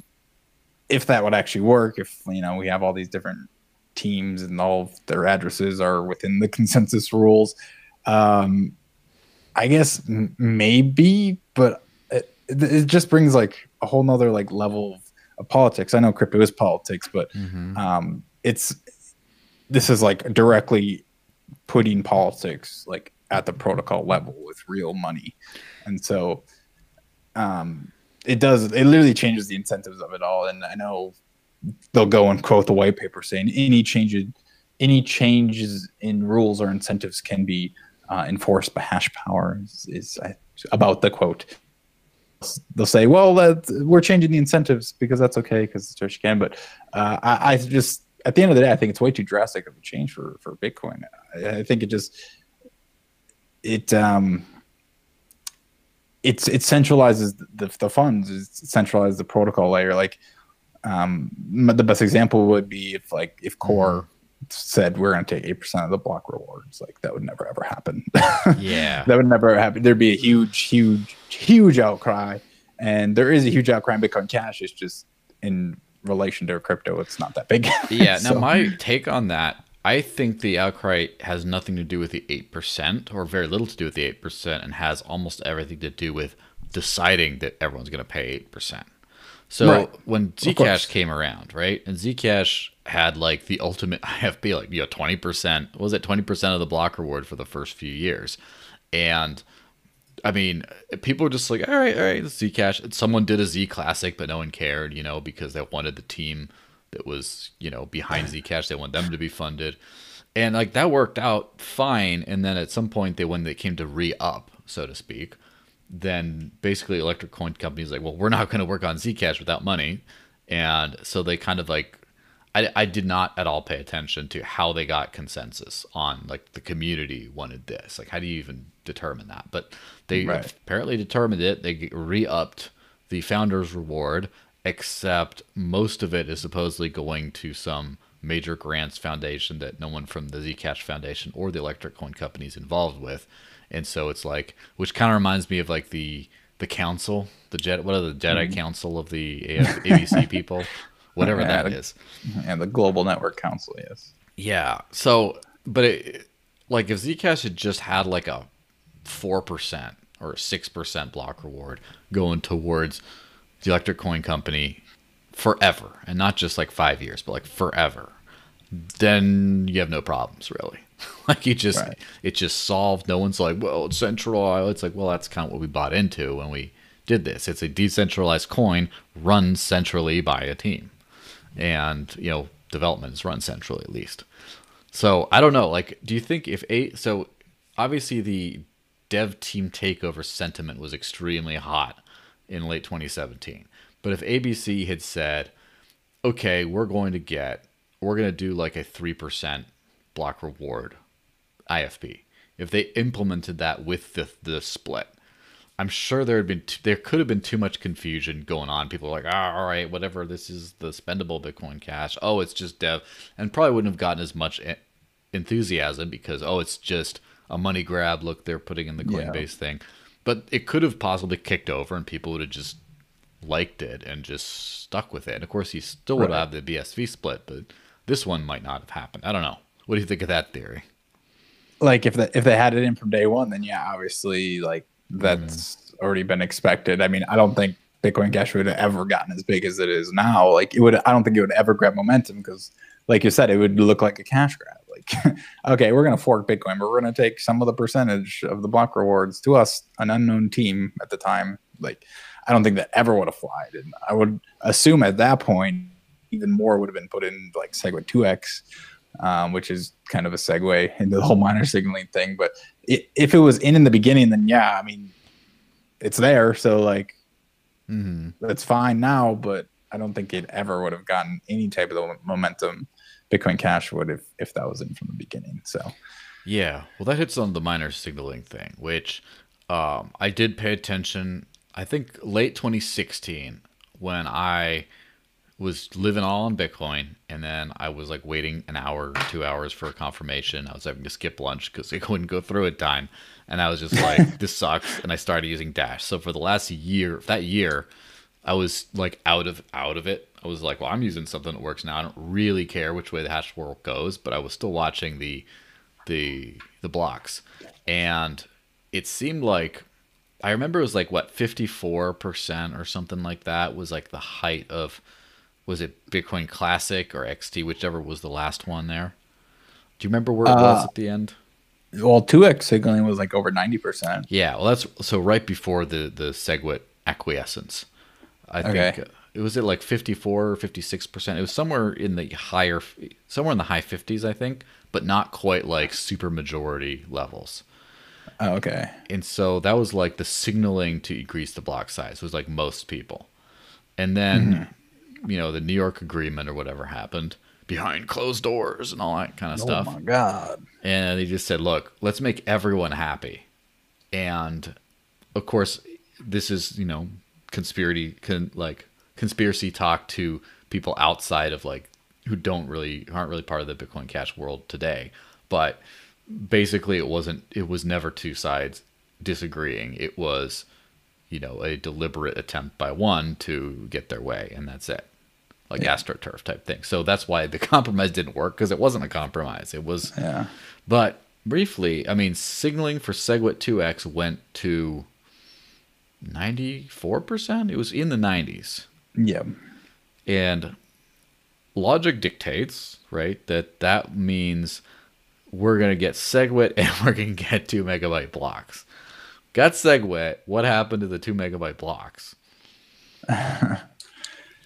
if that would actually work, if you know we have all these different teams and all their addresses are within the consensus rules. Um, I guess m- maybe, but it, it, just brings like a whole nother like level of, of politics. I know crypto is politics, but mm-hmm. um, it's this is like directly putting politics like at the protocol level with real money, and so um, it does. It literally changes the incentives of it all. And I know they'll go and quote the white paper saying any changes any changes in rules or incentives can be uh, enforced by hash power is, is uh, about the quote they'll say well we're changing the incentives because that's okay because it's what you can but uh, I, I, just at the end of the day i think it's way too drastic of a change for for bitcoin i, I think it just it um it's it centralizes the, the funds it centralizes the protocol layer like um, the best example would be if like if Core. Said we're going to take eight percent of the block rewards, like that would never ever happen. yeah, that would never happen. There'd be a huge, huge, huge outcry, and there is a huge outcry in Bitcoin Cash. It's just in relation to crypto, it's not that big. yeah. Now, my take on that, I think the outcry has nothing to do with the eight percent, or very little to do with the eight percent, and has almost everything to do with deciding that everyone's going to pay eight percent. So right. when Zcash came around, right, and Zcash had like the ultimate IFP, like you know, twenty percent was it twenty percent of the block reward for the first few years, and I mean, people were just like, all right, all right, Zcash. Someone did a Z Classic, but no one cared, you know, because they wanted the team that was, you know, behind Zcash. They want them to be funded, and like that worked out fine. And then at some point, they when they came to re up, so to speak, then basically electric coin companies like, well, we're not going to work on Zcash without money, and so they kind of like, I, I did not at all pay attention to how they got consensus on like the community wanted this. Like, how do you even determine that? But they right. apparently determined it. They re-upped the founders reward, except most of it is supposedly going to some major grants foundation that no one from the Zcash Foundation or the electric coin companies involved with and so it's like which kind of reminds me of like the the council the jet what are the jedi mm-hmm. council of the abc people? Whatever yeah, that the, is. And the global network council yes. Yeah so but it like if zcash had just had like a 4% or 6% block reward going towards the electric coin company forever and not just like five years but like forever then you have no problems really like you just right. it just solved. No one's like, well, it's centralized. It's like, well, that's kind of what we bought into when we did this. It's a decentralized coin run centrally by a team, and you know, development is run centrally at least. So I don't know. Like, do you think if a so obviously the dev team takeover sentiment was extremely hot in late 2017. But if ABC had said, okay, we're going to get, we're going to do like a 3% block reward IFP. If they implemented that with the the split, I'm sure there had been t- there could have been too much confusion going on. People are like, oh, all right, whatever. This is the spendable Bitcoin Cash. Oh, it's just dev, and probably wouldn't have gotten as much enthusiasm because oh, it's just a money grab. Look, they're putting in the Coinbase yeah. thing, but it could have possibly kicked over, and people would have just liked it and just stuck with it. And of course, you still would right. have the BSV split, but this one might not have happened. I don't know. What do you think of that theory? Like if the, if they had it in from day one, then yeah, obviously like that's mm. already been expected. I mean, I don't think Bitcoin Cash would have ever gotten as big as it is now. Like it would, I don't think it would ever grab momentum because, like you said, it would look like a cash grab. Like, okay, we're gonna fork Bitcoin, but we're gonna take some of the percentage of the block rewards to us, an unknown team at the time. Like, I don't think that ever would have flied, and I would assume at that point even more would have been put in like Segwit 2x um, which is kind of a segue into the whole miner signaling thing. But it, if it was in in the beginning, then yeah, I mean, it's there. So like, Mm-hmm. That's fine now, but I don't think it ever would have gotten any type of momentum Bitcoin Cash would if if that was in from the beginning. So Yeah, well, that hits on the miner signaling thing, which um, I did pay attention. I think late 2016 when I was living all on Bitcoin, and then I was like waiting an hour, two hours for a confirmation. I was having to skip lunch because it wouldn't go through in time, and I was just like, "This sucks." And I started using Dash. So for the last year, that year, I was like out of out of it. I was like, "Well, I'm using something that works now. I don't really care which way the hash world goes," but I was still watching the the the blocks, and it seemed like I remember it was like what 54% or something like that was like the height of was it Bitcoin Classic or XT, whichever was the last one there. Do you remember where it was Uh, at the end? well, two X signaling was like over ninety percent. Yeah, well that's so right before the the SegWit acquiescence. I Okay. think it was at like 54 or 56%. It was somewhere in the higher somewhere in the high 50s, I think, but not quite like super majority levels. Oh, okay. and so that was like the signaling to increase the block size was like most people and then you know the new york agreement or whatever happened behind closed doors and all that kind of oh stuff. Oh my god. and they just said look let's make everyone happy. And of course this is you know conspiracy con, like conspiracy talk to people outside of like who don't really aren't really part of the bitcoin cash world today. But basically it wasn't it was never two sides disagreeing. It was you know a deliberate attempt by one to get their way and that's it like astroturf type thing so that's why the compromise didn't work because it wasn't a compromise it was Yeah. but briefly, I mean, signaling for SegWit 2x went to 94%. It was in the 90s. Yeah. And logic dictates, right, that that means we're going to get SegWit and we're going to get 2 megabyte blocks. Got SegWit. What happened to the 2 megabyte blocks?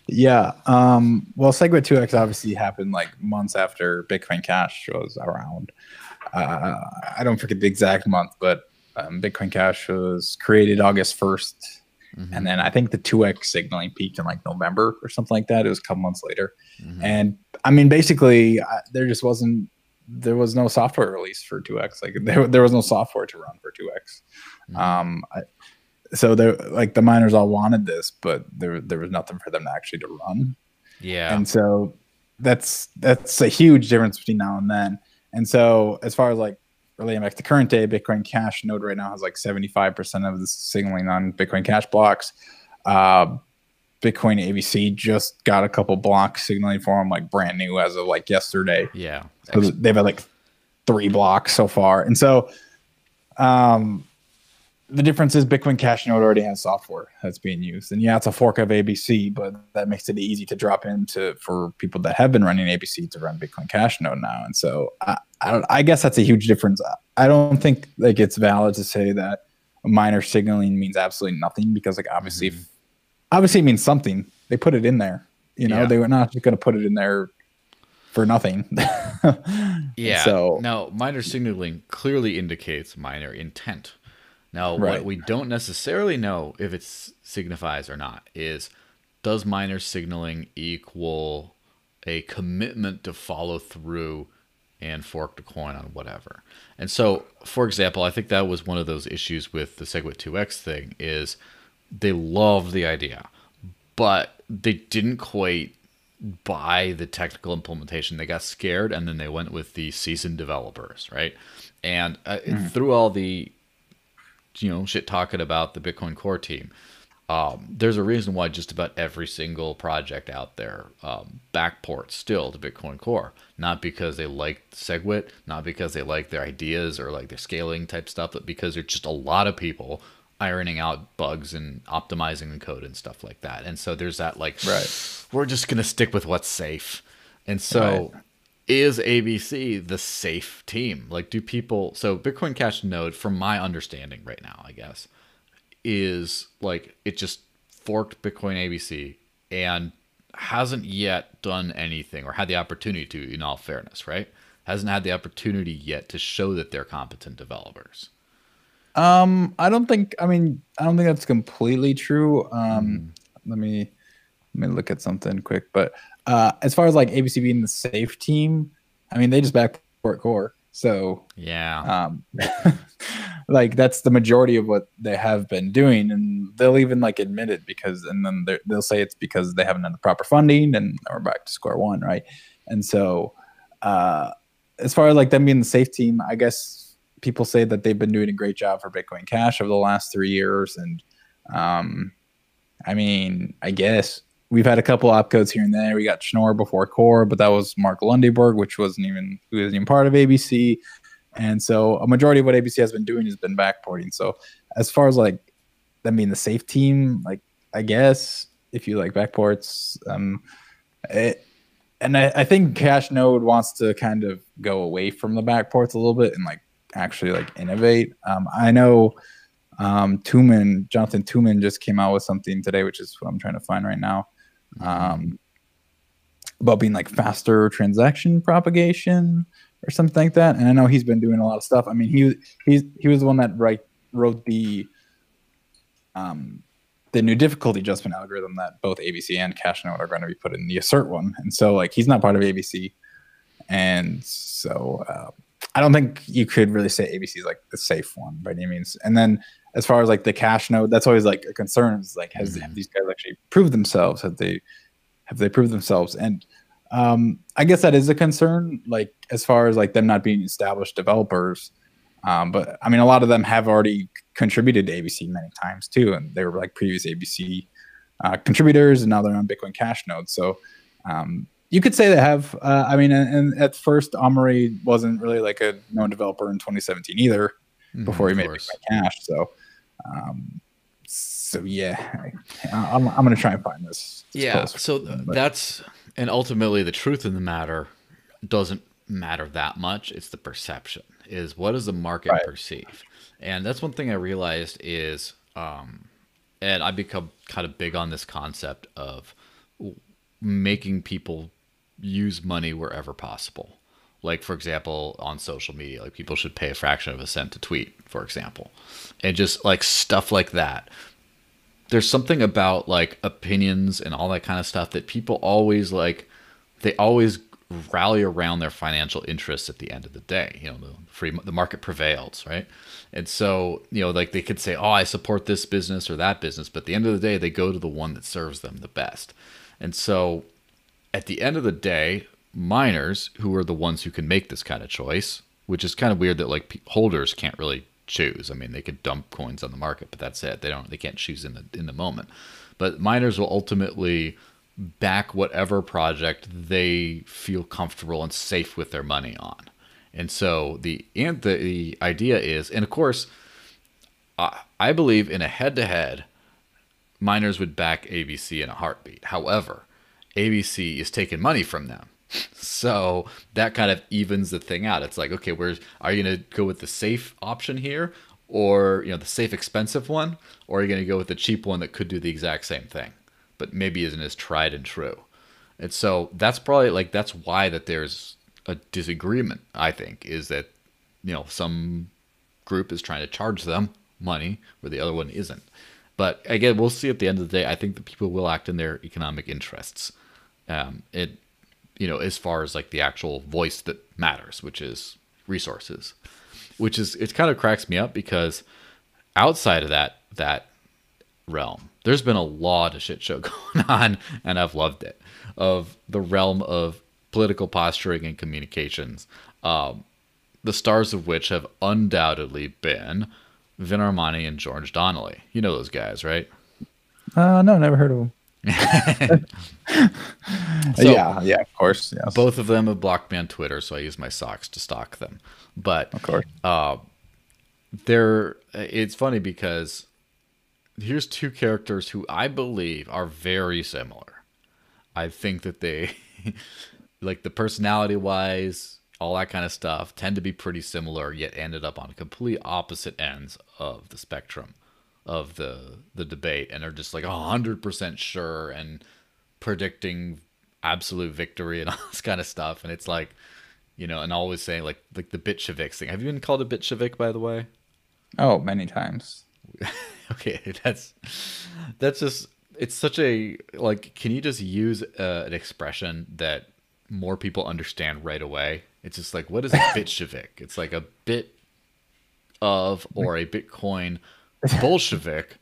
Yeah. Um, well, SegWit 2x obviously happened like months after Bitcoin Cash was around. Uh, I don't forget the exact month, but um, Bitcoin Cash was created August 1st. And then I think the 2x signaling peaked in like November or something like that. It was a couple months later. Mhm. And I mean, basically, I, there just wasn't, there was no software release for 2x. Like there, there was no software to run for 2x. Mhm. Um, I, so there, like the miners all wanted this, but there, there was nothing for them to actually to run. Yeah. And so that's that's a huge difference between now and then. And so as far as like relating back to current day, Bitcoin Cash node right now has like 75% of the signaling on Bitcoin Cash blocks. Uh, Bitcoin ABC just got a couple blocks signaling for them, like brand new as of like yesterday. yeah. So they've had like three blocks so far. And so um, the difference is Bitcoin Cash Node already has software that's being used. And yeah, it's a fork of ABC, but that makes it easy to drop into for people that have been running ABC to run Bitcoin Cash Node now. And so I, I, don't, I guess that's a huge difference. I don't think like it's valid to say that miner signaling means absolutely nothing because like obviously, mm-hmm. if, obviously it means something. They put it in there. You know, Yeah. they were not just going to put it in there for nothing. Yeah. So now, miner signaling clearly indicates miner intent. Now, what we don't necessarily know if it signifies or not is does miner signaling equal a commitment to follow through and fork the coin on whatever. And so, for example, I think that was one of those issues with the SegWit 2x thing is they loved the idea, but they didn't quite buy the technical implementation. They got scared and then they went with the seasoned developers, right? And uh, through all the you know shit talking about the Bitcoin Core team, um, there's a reason why just about every single project out there um, backports still to Bitcoin Core. Not because they like SegWit, not because they like their ideas or like their scaling type stuff, but because there's just a lot of people ironing out bugs and optimizing the code and stuff like that. And so there's that like, Right. we're just gonna stick with what's safe. And so is ABC the safe team? Like, do people? So Bitcoin Cash Node, from my understanding right now, I guess, is like it just forked Bitcoin ABC and hasn't yet done anything or had the opportunity to, in all fairness, right? Hasn't had the opportunity yet to show that they're competent developers. Um, I don't think. I mean, I don't think that's completely true. Um, Mm. let me let me look at something quick. But uh, as far as like ABC being the safe team, I mean, they just backport core. So Yeah. um, like that's the majority of what they have been doing, and they'll even like admit it because, and then they'll say it's because they haven't had the proper funding, and we're back to square one, right? And so, uh, as far as like them being the safe team, I guess people say that they've been doing a great job for Bitcoin Cash over the last three years, and um, I mean, I guess we've had a couple opcodes here and there. We got Schnorr before Core, but that was Mark Lundeberg, which wasn't even who wasn't even part of ABC. And so a majority of what ABC has been doing has been backporting. So as far as like them being the safe team, like I guess if you like backports, um, it, and I, I think Cash Node wants to kind of go away from the backports a little bit and like actually like innovate. Um, I know um, Toomim, Jonathan Toomim just came out with something today, which is what I'm trying to find right now. Um, about being like faster transaction propagation or something like that. And I know he's been doing a lot of stuff. I mean, he he's he was the one that write, wrote the um the new difficulty adjustment algorithm that both ABC and Cashnode are going to be put in the ASERT one. And so like he's not part of ABC. And so uh, I don't think you could really say ABC is like the safe one by any means. And then as far as like the cash node, that's always like a concern is like has Mhm. have these guys actually proved themselves? Have they have they proved themselves? And um, I guess that is a concern, like as far as like them not being established developers. Um, but I mean, a lot of them have already contributed to ABC many times too, and they were like previous ABC uh, contributors, and now they're on Bitcoin Cash Node. So um, you could say they have. Uh, I mean, and, and at first, Amaury wasn't really like a known developer in 2017 either Mhm, before he made. Bitcoin Cash. So, um, so yeah, I, I'm I'm gonna try and find this. Yeah. So th- But- that's and ultimately the truth in the matter doesn't matter that much. It's the perception. Is what does the market Right. perceive? And that's one thing I realized is, um, and I become kind of big on this concept of making people use money wherever possible. Like for example, on social media, like people should pay a fraction of a cent to tweet, for example, and just like stuff like that. There's something about like opinions and all that kind of stuff that people always like they always rally around their financial interests at the end of the day you know the free the market prevails right? And so you know like they could say oh i support this business or that business but at the end of the day they go to the one that serves them the best. And so at the end of the day miners who are the ones who can make this kind of choice which is kind of weird that like holders can't really choose i mean they could dump coins on the market but that's it they don't they can't choose in the in the moment but miners will ultimately back whatever project they feel comfortable and safe with their money on and so the and the, the idea is and of course I, I believe in a head to head miners would back ABC in a heartbeat. However, ABC is taking money from them. So that kind of evens the thing out. It's like, okay, where's are you gonna go with the safe option here? Or, you know, the safe expensive one, or are you gonna go with the cheap one that could do the exact same thing, but maybe isn't as tried and true? And so that's probably like that's why that there's a disagreement, I think, is that, you know, some group is trying to charge them money where the other one isn't. But again, we'll see at the end of the day. I think that people will act in their economic interests. Um, it, you know, as far as like the actual voice that matters, which is resources, which is it kind of cracks me up because outside of that that realm, there's been a lot of shit show going on, and I've loved it. Of the realm of political posturing and communications, um, the stars of which have undoubtedly been Vin Armani and George Donnelly. You know those guys, right? Uh, no, never heard of him. So- yeah, yeah, of course. Yes. Both of them have blocked me on Twitter, so I use my socks to stalk them. But Of course. uh, they're it's funny because here's two characters who I believe are very similar. I think that they like the personality wise, all that kind of stuff tend to be pretty similar, yet ended up on complete opposite ends of the spectrum of the the debate and are just like hundred percent sure and predicting absolute victory and all this kind of stuff. And it's like, you know, and always saying like like the Bitcheviks thing. Have you been called a Bitchevik by the way? Oh, many times. okay, that's that's just it's such a like. Can you just use uh, an expression that more people understand right away? It's just like what is a Bolshevik? It's like a bit of or a Bitcoin Bolshevik.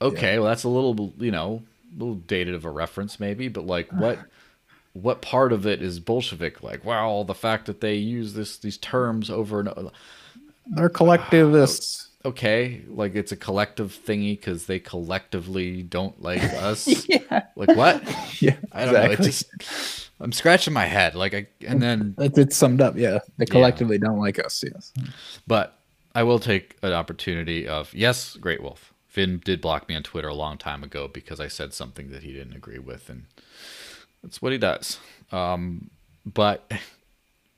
Okay, yeah. well that's a little you know a little dated of a reference maybe, but like what what part of it is Bolshevik? Like, well, the fact that they use this these terms over and over. They're collectivists. Oh, okay, like it's a collective thingy because they collectively don't like us. yeah. Like what? Yeah, I don't exactly. know. It just I'm scratching my head. Like I and then it's summed up. Yeah, they collectively yeah. don't like us. Yes, but I will take an opportunity of yes, Great Wolf. Finn did block me on Twitter a long time ago because I said something that he didn't agree with, and that's what he does. Um, but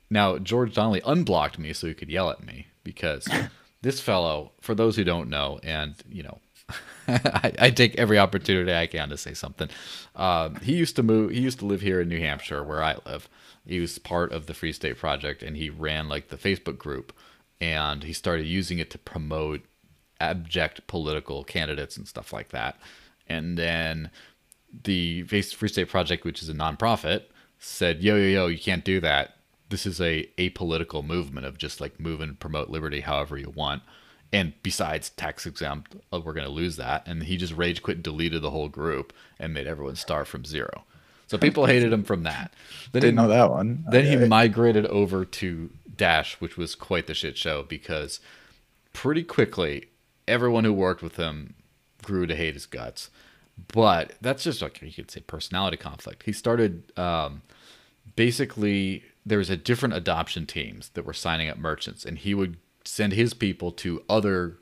now George Donnelly unblocked me so he could yell at me because this fellow, for those who don't know, and you know, I, I, take every opportunity I can to say something. Um, he used to move. He used to live here in New Hampshire, where I live. He was part of the Free State Project, and he ran like the Facebook group, and he started using it to promote abject political candidates and stuff like that. And then the Free State Project, which is a nonprofit, said, "Yo, yo, yo, you can't do that. This is a apolitical movement of just like move and promote liberty however you want." And besides tax exempt, oh, we're going to lose that. And he just rage quit, deleted the whole group, and made everyone start from zero. So people hated him from that. Then Didn't he, know that one. Then okay. he migrated over to Dash, which was quite the shit show because pretty quickly everyone who worked with him grew to hate his guts. But that's just like you could say personality conflict. He started um, basically there was a different adoption teams that were signing up merchants, and he would send his people to other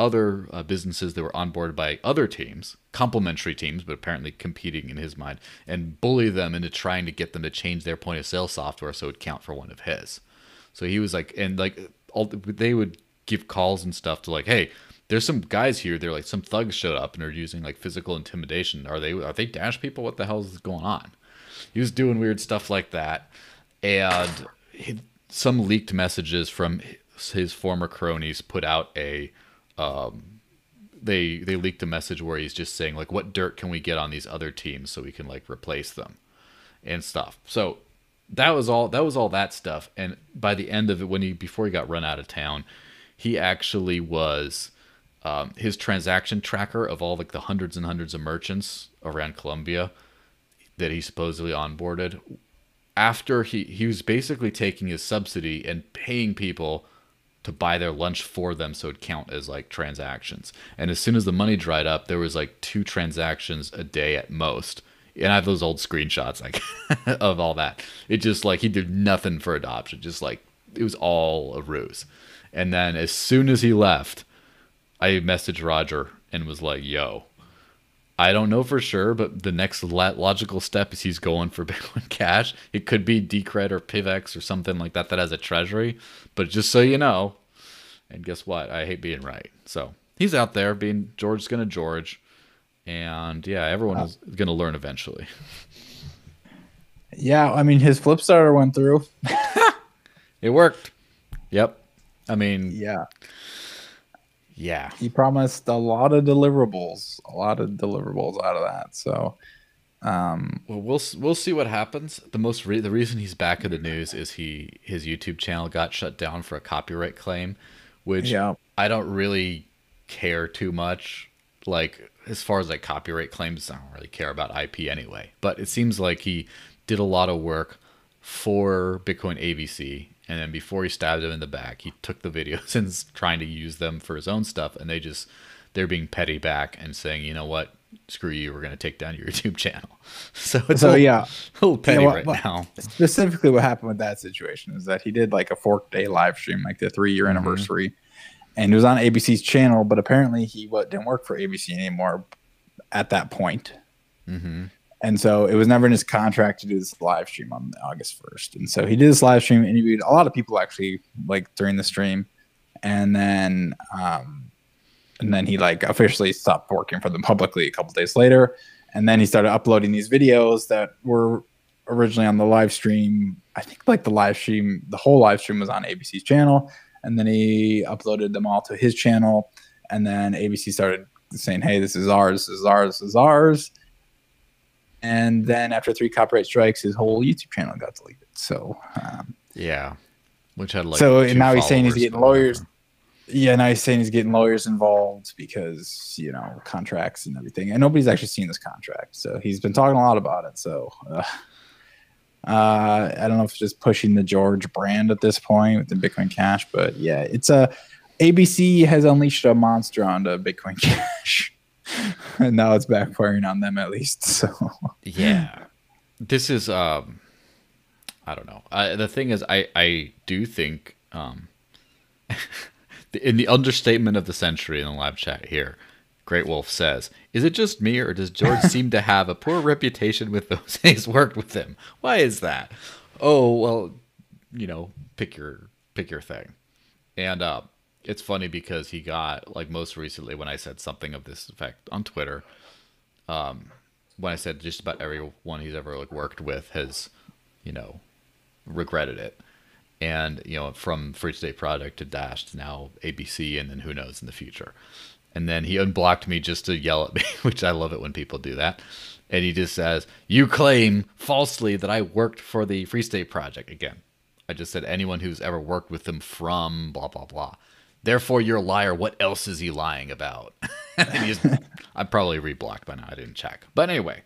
other uh, businesses that were onboarded by other teams, complementary teams, but apparently competing in his mind, and bully them into trying to get them to change their point of sale software so it would count for one of his. So he was like, and like all they would give calls and stuff to like, hey, there's some guys here. They're like some thugs showed up and are using like physical intimidation. Are they are they dash people? What the hell is going on? He was doing weird stuff like that, and he, some leaked messages from his former cronies put out a. Um, they they leaked a message where he's just saying like, what dirt can we get on these other teams so we can like replace them, and stuff. So that was all that was all that stuff. And by the end of it, when he before he got run out of town, he actually was um, his transaction tracker of all like the hundreds and hundreds of merchants around Colombia that he supposedly onboarded. After he he was basically taking his subsidy and paying people to buy their lunch for them so it count as like transactions. And as soon as the money dried up, there was like two transactions a day at most. And I have those old screenshots like of all that. It just like he did nothing for adoption, just like it was all a ruse. And then as soon as he left, I messaged Roger and was like, "Yo, I don't know for sure, but the next logical step is he's going for Bitcoin Cash. It could be Decred or PIVX or something like that that has a treasury. But just so you know, and guess what? I hate being right. So he's out there being George's gonna George, and yeah, everyone uh, is gonna learn eventually. Yeah, I mean his Flipstarter went through. it worked. Yep. I mean, yeah. Yeah. He promised a lot of deliverables, a lot of deliverables out of that. So, um, well, we'll we'll see what happens. The most re- the reason he's back in the news is he his YouTube channel got shut down for a copyright claim, which yeah. I don't really care too much. Like as far as like copyright claims, I don't really care about IP anyway. But it seems like he did a lot of work for Bitcoin ABC and then before he stabbed him in the back, he took the videos and trying to use them for his own stuff. And they just they're being petty back and saying, you know what, screw you, we're going to take down your YouTube channel. So it's so a little, yeah, a little petty right now. Specifically, what happened with that situation is that he did like a four day live stream, like the three year mm-hmm. anniversary, and it was on ABC's channel. But apparently, he what, didn't work for ABC anymore at that point. Mm-hmm. And so it was never in his contract to do this live stream on August 1st. And so he did this live stream, interviewed a lot of people actually like during the stream. And then um and then he like officially stopped working for them publicly a couple days later. And then he started uploading these videos that were originally on the live stream. I think like the live stream, the whole live stream was on ABC's channel. and then he uploaded them all to his channel, and then ABC started saying, "Hey, this is ours, this is ours, this is ours." And then after three copyright strikes, his whole YouTube channel got deleted. So um, Yeah. Which had like so now he's saying he's getting lawyers. Yeah, now he's saying he's getting lawyers involved because you know contracts and everything, and nobody's actually seen this contract. So he's been talking a lot about it. So uh, uh, I don't know if it's just pushing the George brand at this point with the Bitcoin Cash, but yeah, it's a ABC has unleashed a monster onto Bitcoin Cash, and now it's backfiring on them at least. So Yeah. This is um I don't know. The thing is I I do think um in the understatement of the century in the live chat here, Great Wolf says, "Is it just me or does George seem to have a poor reputation with those he's worked with him? Why is that?" Oh, well, you know, pick your pick your thing. And uh it's funny because he got like most recently when I said something of this effect on Twitter, um, when I said just about everyone he's ever like worked with has, you know, regretted it. And, you know, from Free State Project to Dash to now ABC and then who knows in the future. And then he unblocked me just to yell at me, which I love it when people do that. And he just says, You claim falsely that I worked for the Free State Project. Again, I just said anyone who's ever worked with them from blah, blah, blah. Therefore, you're a liar. What else is he lying about? I'm probably reblocked by now. I didn't check. But anyway,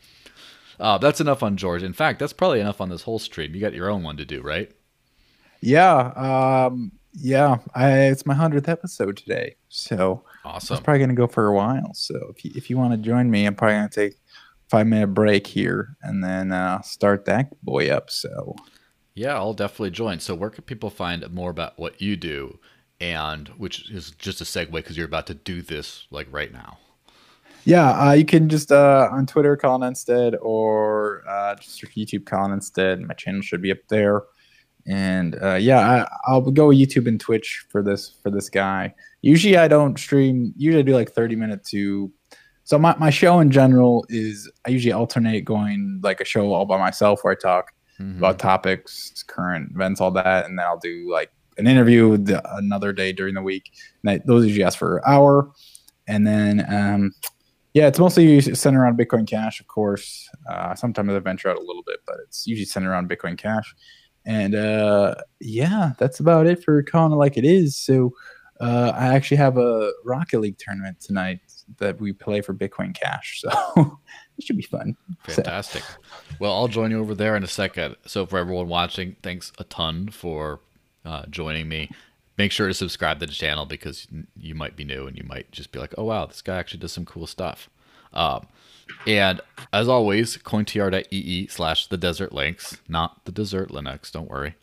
uh, that's enough on George. In fact, that's probably enough on this whole stream. You got your own one to do, right? yeah, um, yeah, I, it's my hundredth episode today, so. Awesome. It's probably going to go for a while. So if you, if you want to join me, I'm probably going to take a five minute break here and then uh, start that boy up. So Yeah, I'll definitely join. So, where can people find more about what you do? And which is just a segue because you're about to do this like right now. yeah, uh, you can just uh, on Twitter, Colin Instead, or uh, just YouTube, Colin Instead. My channel should be up there. And uh, yeah, I, I'll go YouTube and Twitch for this for this guy. Usually, I don't stream. Usually, I do like 30 minutes to. So my, my show in general is I usually alternate going like a show all by myself where I talk Mhm. about topics, current events, all that, and then I'll do like an interview the, another day during the week. And those usually last for an hour, and then um, yeah, it's mostly centered around Bitcoin Cash, of course. Uh, sometimes I venture out a little bit, but it's usually centered around Bitcoin Cash. And uh, yeah, that's about it for calling it like it is. So uh, I actually have a Rocket League tournament tonight that we play for Bitcoin Cash, so it should be fun. So- Fantastic. Well, I'll join you over there in a second. So, for everyone watching, thanks a ton for uh, joining me. Make sure to subscribe to the channel because you might be new and you might just be like, oh, wow, this guy actually does some cool stuff. Um, and as always, cointr.ee slash the desert lynx, not the desert Linux, don't worry.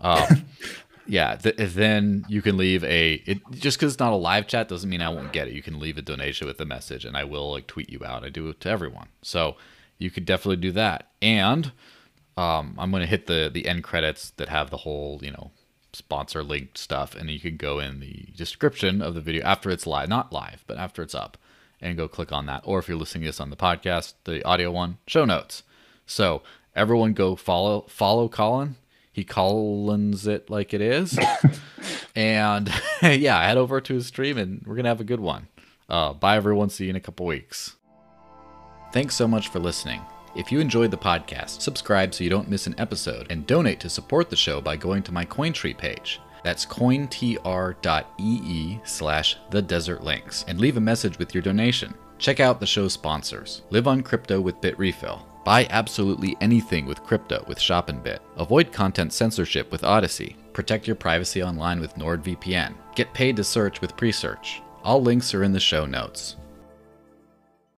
Um, yeah, th- then you can leave a it just because it's not a live chat doesn't mean I won't get it. You can leave a donation with a message, and I will like tweet you out. I do it to everyone, so you could definitely do that. And um, I'm gonna hit the the end credits that have the whole you know sponsor linked stuff, and you can go in the description of the video after it's live, not live, but after it's up, and go click on that. Or if you're listening to this on the podcast, the audio one, show notes. So everyone go follow follow Colin. He Collins it like it is. and yeah, head over to his stream and we're gonna have a good one. Uh, bye everyone, see you in a couple weeks. Thanks so much for listening. If you enjoyed the podcast, subscribe so you don't miss an episode, and donate to support the show by going to my Cointree page. That's cointr.ee slash the desert lynx, and leave a message with your donation. Check out the show's sponsors. Live on crypto with Bitrefill. Buy absolutely anything with crypto with ShopinBit. Avoid content censorship with Odysee. Protect your privacy online with NordVPN. Get paid to search with Presearch. All links are in the show notes.